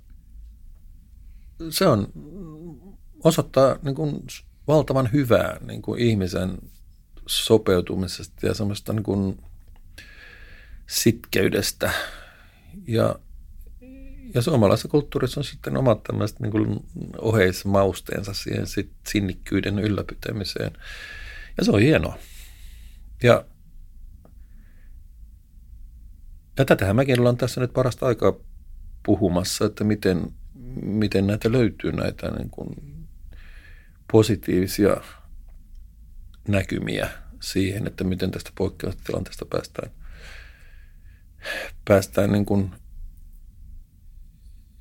se on, osoittaa niin kuin valtavan hyvää niin kuin ihmisen sopeutumisesta ja semmoista niin kuin sitkeydestä. Ja, ja suomalaisessa kulttuurissa on sitten omat tämmöiset niin kuin oheismausteensa siihen sit sinnikkyyden ylläpitämiseen. Ja se on hienoa. Ja, ja tätähän mäkin ollaan tässä nyt parasta aikaa puhumassa, että miten miten näitä löytyy, näitä niin kuin positiivisia näkymiä siihen, että miten tästä poikkeustilanteesta päästään, päästään niin kuin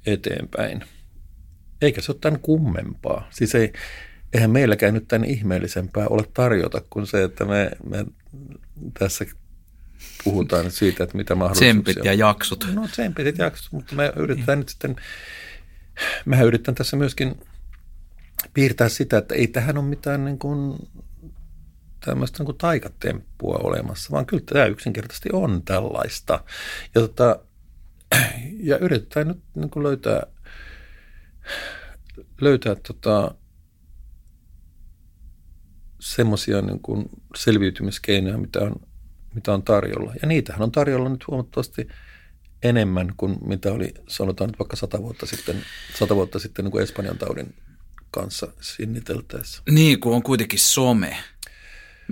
eteenpäin. Eikä se ole tämän kummempaa. Siis ei, eihän meilläkään nyt tämän ihmeellisempää ole tarjota kuin se, että me, me tässä puhutaan nyt siitä, että mitä mahdollisuuksia.
Tsempit ja jaksot.
No tsempit ja jaksot, mutta me yritetään nyt sitten mä yritän tässä myöskin piirtää sitä, että ei tähän ole mitään niin kuin tämmöistä niin kuin taikatemppua olemassa, vaan kyllä tämä yksinkertaisesti on tällaista. Ja tota, *clears throat* ja yritetään nyt niin kuin löytää, löytää tota, semmoisia niin selviytymiskeinoja, mitä on, mitä on tarjolla. Ja niitähän on tarjolla nyt huomattavasti enemmän kuin mitä oli, sanotaan nyt vaikka sata vuotta sitten, sata vuotta sitten niin kuin Espanjan taudin kanssa sinniteltäessä.
Niin, kun on kuitenkin some.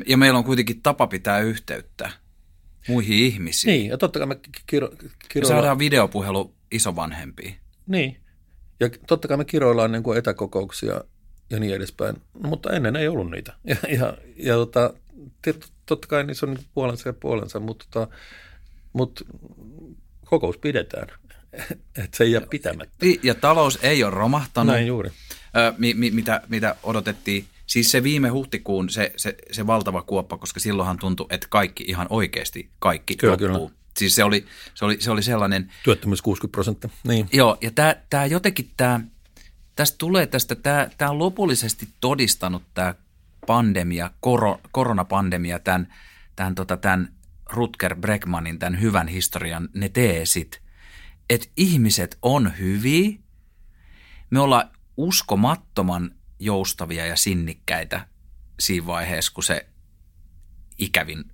Ja meillä on kuitenkin tapa pitää yhteyttä muihin ihmisiin.
Niin, ja totta kai me kiro,
kiro... saadaan videopuhelu isovanhempiin.
Niin, ja totta kai me kiroillaan niin kuin etäkokouksia ja niin edespäin, no, mutta ennen ei ollut niitä. *laughs* Ja, ja, ja tota, totta kai niissä on niin puolensa ja puolensa, mutta, tota, mutta kokous pidetään. *laughs* Että se ei jää pitämättä.
Ja talous ei ole romahtanut.
Näin juuri.
Ö, mi, mi, mitä, mitä odotettiin. Siis se viime huhtikuun se, se, se valtava kuoppa, koska silloinhan tuntui, että kaikki ihan oikeasti, kaikki kyllä, loppuu. Kyllä. Siis se oli, se oli, se oli sellainen...
Työttömyys 60 prosenttia, niin.
Joo, ja tämä, tämä jotenkin tämä, tästä tulee tästä, tämä, tämä on lopullisesti todistanut tämä pandemia, koro, koronapandemia, tämän, tämän, tota, tämän Rutger Bregmanin, tämän hyvän historian, ne teesit, että ihmiset on hyviä, me ollaan uskomattoman joustavia ja sinnikkäitä siinä vaiheessa, kun se ikävin,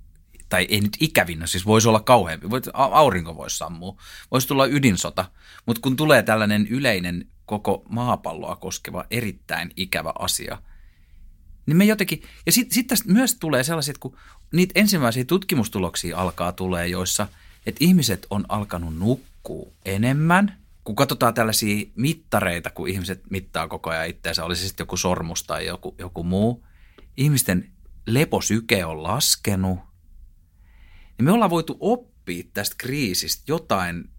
tai ei nyt ikävin, no siis voisi olla kauheampi, aurinko voisi sammua, voisi tulla ydinsota, mutta kun tulee tällainen yleinen koko maapalloa koskeva erittäin ikävä asia, niin me jotenkin, ja sitten sit tästä myös tulee sellaiset, kun niitä ensimmäisiä tutkimustuloksia alkaa tulee, joissa, että ihmiset on alkanut nukkua enemmän – kun katsotaan tällaisia mittareita, kun ihmiset mittaa koko ajan itseänsä, olisi se sitten joku sormus tai joku, joku muu, ihmisten leposyke on laskenut, niin me ollaan voitu oppia tästä kriisistä jotain,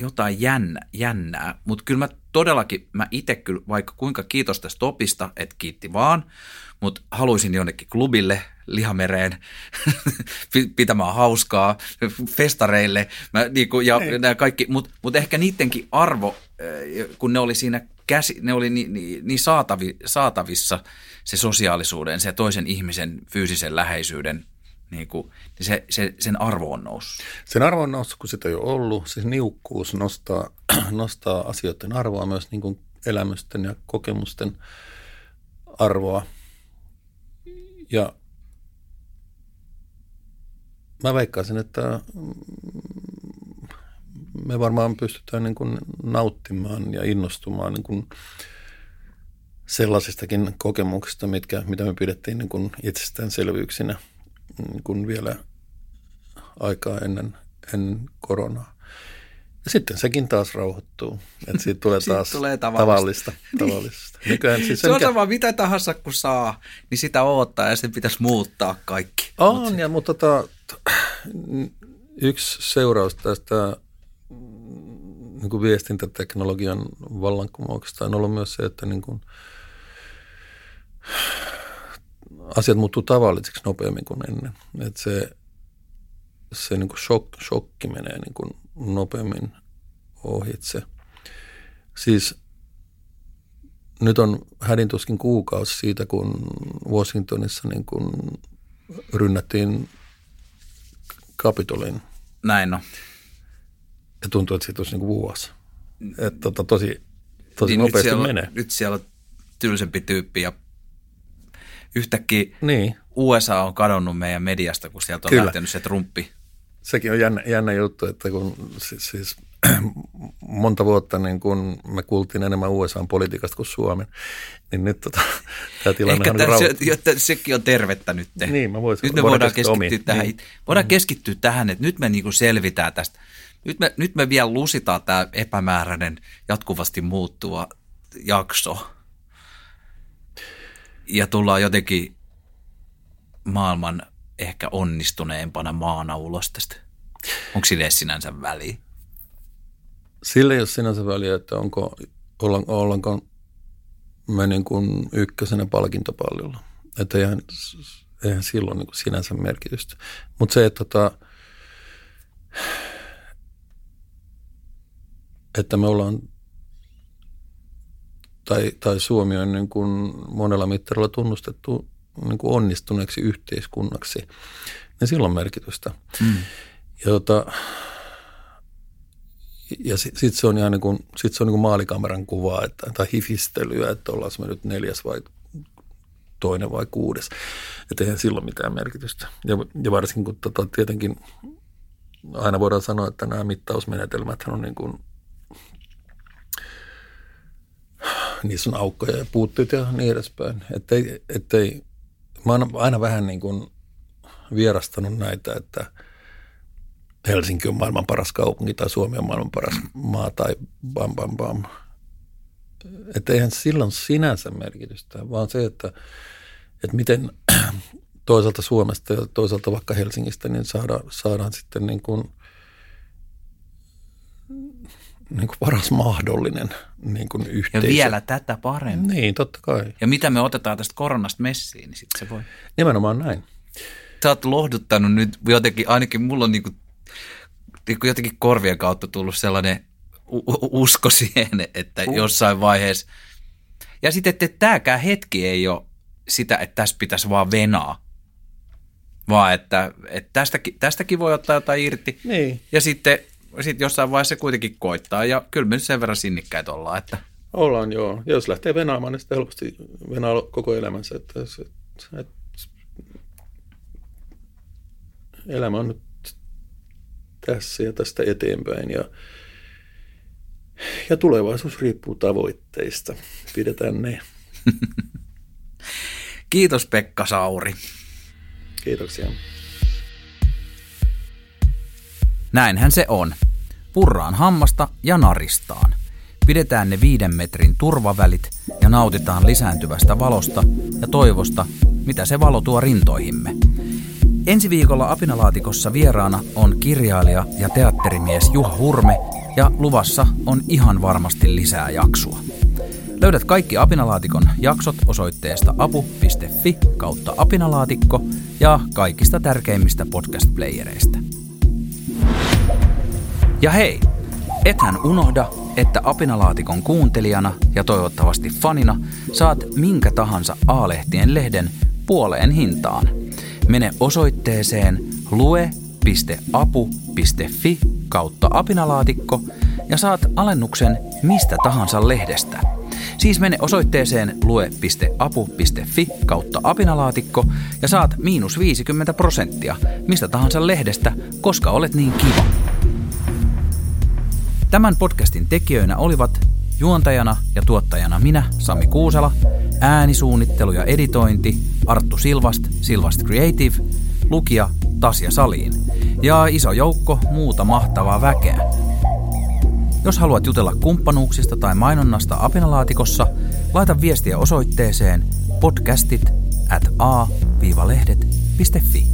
jotain jännä, jännää, mutta kyllä mä todellakin, mä itse kyllä, vaikka kuinka kiitos tästä opista, että kiitti vaan, mutta haluaisin jonnekin klubille, lihamereen, *laughs* pitämään hauskaa, festareille mä, niin kuin, ja Ei. nämä kaikki, mutta mut ehkä niidenkin arvo, äh, kun ne oli siinä käsi, ne oli niin, niin, niin saatavi, saatavissa se sosiaalisuuden, se toisen ihmisen fyysisen läheisyyden, niin kuin, niin se, se, sen arvo on noussut.
Sen arvo on noussut, kun sitä ei ole ollut. Se niukkuus nostaa, *clears throat* nostaa asioiden arvoa, myös niin kuin elämysten ja kokemusten arvoa. Ja mä veikkaisin, että me varmaan pystytään niin kuin nauttimaan ja innostumaan niin kuin sellaisistakin kokemuksista, mitkä, mitä me pidettiin niin kuin itsestäänselvyyksinä niin kuin vielä aikaa ennen, ennen koronaa. Ja sitten sekin taas rauhoittuu. Että siitä tulee *laughs* taas tulee tavallista. tavallista.
Niin. tavallista. siis se on sama mitä tahansa kun saa, niin sitä odottaa ja sen pitäisi muuttaa kaikki.
On, Mut ja, mutta tota, yksi seuraus tästä niin kuin viestintäteknologian vallankumouksesta on ollut myös se, että niin kuin, asiat muuttuu tavallisiksi nopeammin kuin ennen. Että se se niin kuin shok, shokki menee niin kuin nopeammin ohitse. Siis nyt on hädintuskin kuukausi siitä, kun Washingtonissa niin kuin rynnättiin Kapitolin.
Näin no.
Ja tuntuu, että siitä olisi niin kuin vuosi. Että tota, tosi, tosi niin nopeasti
nyt
menee.
nyt siellä on tylsempi tyyppi ja yhtäkkiä niin. USA on kadonnut meidän mediasta, kun sieltä on Kyllä. lähtenyt se Trumpi
sekin on jännä, jännä juttu, että kun siis, siis *clears throat* monta vuotta niin kun me kuultiin enemmän USA-politiikasta kuin Suomen, niin nyt tota, tämä tilanne
Ehkä on
tämä,
se, jotta sekin on tervettä nyt.
Niin, mä voisin,
nyt me voidaan keskittyä omiin. tähän. Niin. Voidaan keskittyä tähän, että nyt me niin kuin selvitään tästä. Nyt me, nyt me vielä lusitaan tämä epämääräinen, jatkuvasti muuttuva jakso. Ja tullaan jotenkin maailman ehkä onnistuneempana maana ulos tästä? Onko sille sinänsä väliä?
Sille ei ole sinänsä väliä, että onko, ollaanko me niin kuin ykkösenä palkintopallilla. Että eihän, eihän silloin niin kuin sinänsä merkitystä. Mutta se, että, tota, että me ollaan tai, tai Suomi on niin kuin monella mittarilla tunnustettu niin kuin onnistuneeksi yhteiskunnaksi, niin sillä on merkitystä. Mm. Ja tota, ja sitten se on ihan niin kuin, sit se on niin kuin maalikameran kuva että, tai hifistelyä, että ollaan me nyt neljäs vai toinen vai kuudes. Että eihän silloin mitään merkitystä. Ja, ja varsinkin kun tota, tietenkin aina voidaan sanoa, että nämä mittausmenetelmät on niin kuin, niissä on aukkoja ja puutteita ja niin edespäin. Että ettei, mä oon aina vähän niin kuin vierastanut näitä, että Helsinki on maailman paras kaupunki tai Suomi on maailman paras maa tai bam bam bam. Että eihän silloin sinänsä merkitystä, vaan se, että, että miten toisaalta Suomesta ja toisaalta vaikka Helsingistä niin saadaan, saadaan sitten niin kuin, niin kuin paras mahdollinen niin kuin yhteisö.
Ja vielä tätä paremmin.
Niin, totta kai.
Ja mitä me otetaan tästä koronasta messiin, niin sitten se voi.
Nimenomaan näin.
Sä oot lohduttanut nyt jotenkin, ainakin mulla on niin kuin, niin kuin jotenkin korvien kautta tullut sellainen usko *laughs* siihen, että uh. jossain vaiheessa. Ja sitten, että tämäkään hetki ei ole sitä, että tässä pitäisi vaan venaa, vaan että, että tästäkin, tästäkin voi ottaa jotain irti.
Niin.
Ja sitten sit jossain vaiheessa se kuitenkin koittaa ja kyllä me nyt sen verran sinnikkäitä ollaan, että –
Ollaan joo. Ja jos lähtee venaamaan, niin sitten helposti venaa koko elämänsä. Että, että, että elämä on nyt tässä ja tästä eteenpäin ja, ja tulevaisuus riippuu tavoitteista. Pidetään ne. *laughs*
Kiitos Pekka Sauri.
Kiitoksia.
Näinhän se on. Purraan hammasta ja naristaan. Pidetään ne viiden metrin turvavälit ja nautitaan lisääntyvästä valosta ja toivosta, mitä se valo tuo rintoihimme. Ensi viikolla Apinalaatikossa vieraana on kirjailija ja teatterimies Juha Hurme ja luvassa on ihan varmasti lisää jaksoa. Löydät kaikki Apinalaatikon jaksot osoitteesta apu.fi kautta apinalaatikko ja kaikista tärkeimmistä podcast-playereista. Ja hei, ethän unohda, että Apinalaatikon kuuntelijana ja toivottavasti fanina saat minkä tahansa A-lehtien lehden puoleen hintaan. Mene osoitteeseen lue.apu.fi kautta apinalaatikko ja saat alennuksen mistä tahansa lehdestä. Siis mene osoitteeseen lue.apu.fi kautta apinalaatikko ja saat miinus 50 prosenttia mistä tahansa lehdestä, koska olet niin kiva. Tämän podcastin tekijöinä olivat juontajana ja tuottajana minä, Sami Kuusela, äänisuunnittelu ja editointi Arttu Silvast, Silvast Creative, lukija Tasja Saliin ja iso joukko muuta mahtavaa väkeä. Jos haluat jutella kumppanuuksista tai mainonnasta Apinalaatikossa, laita viestiä osoitteeseen podcastit at a-lehdet.fi.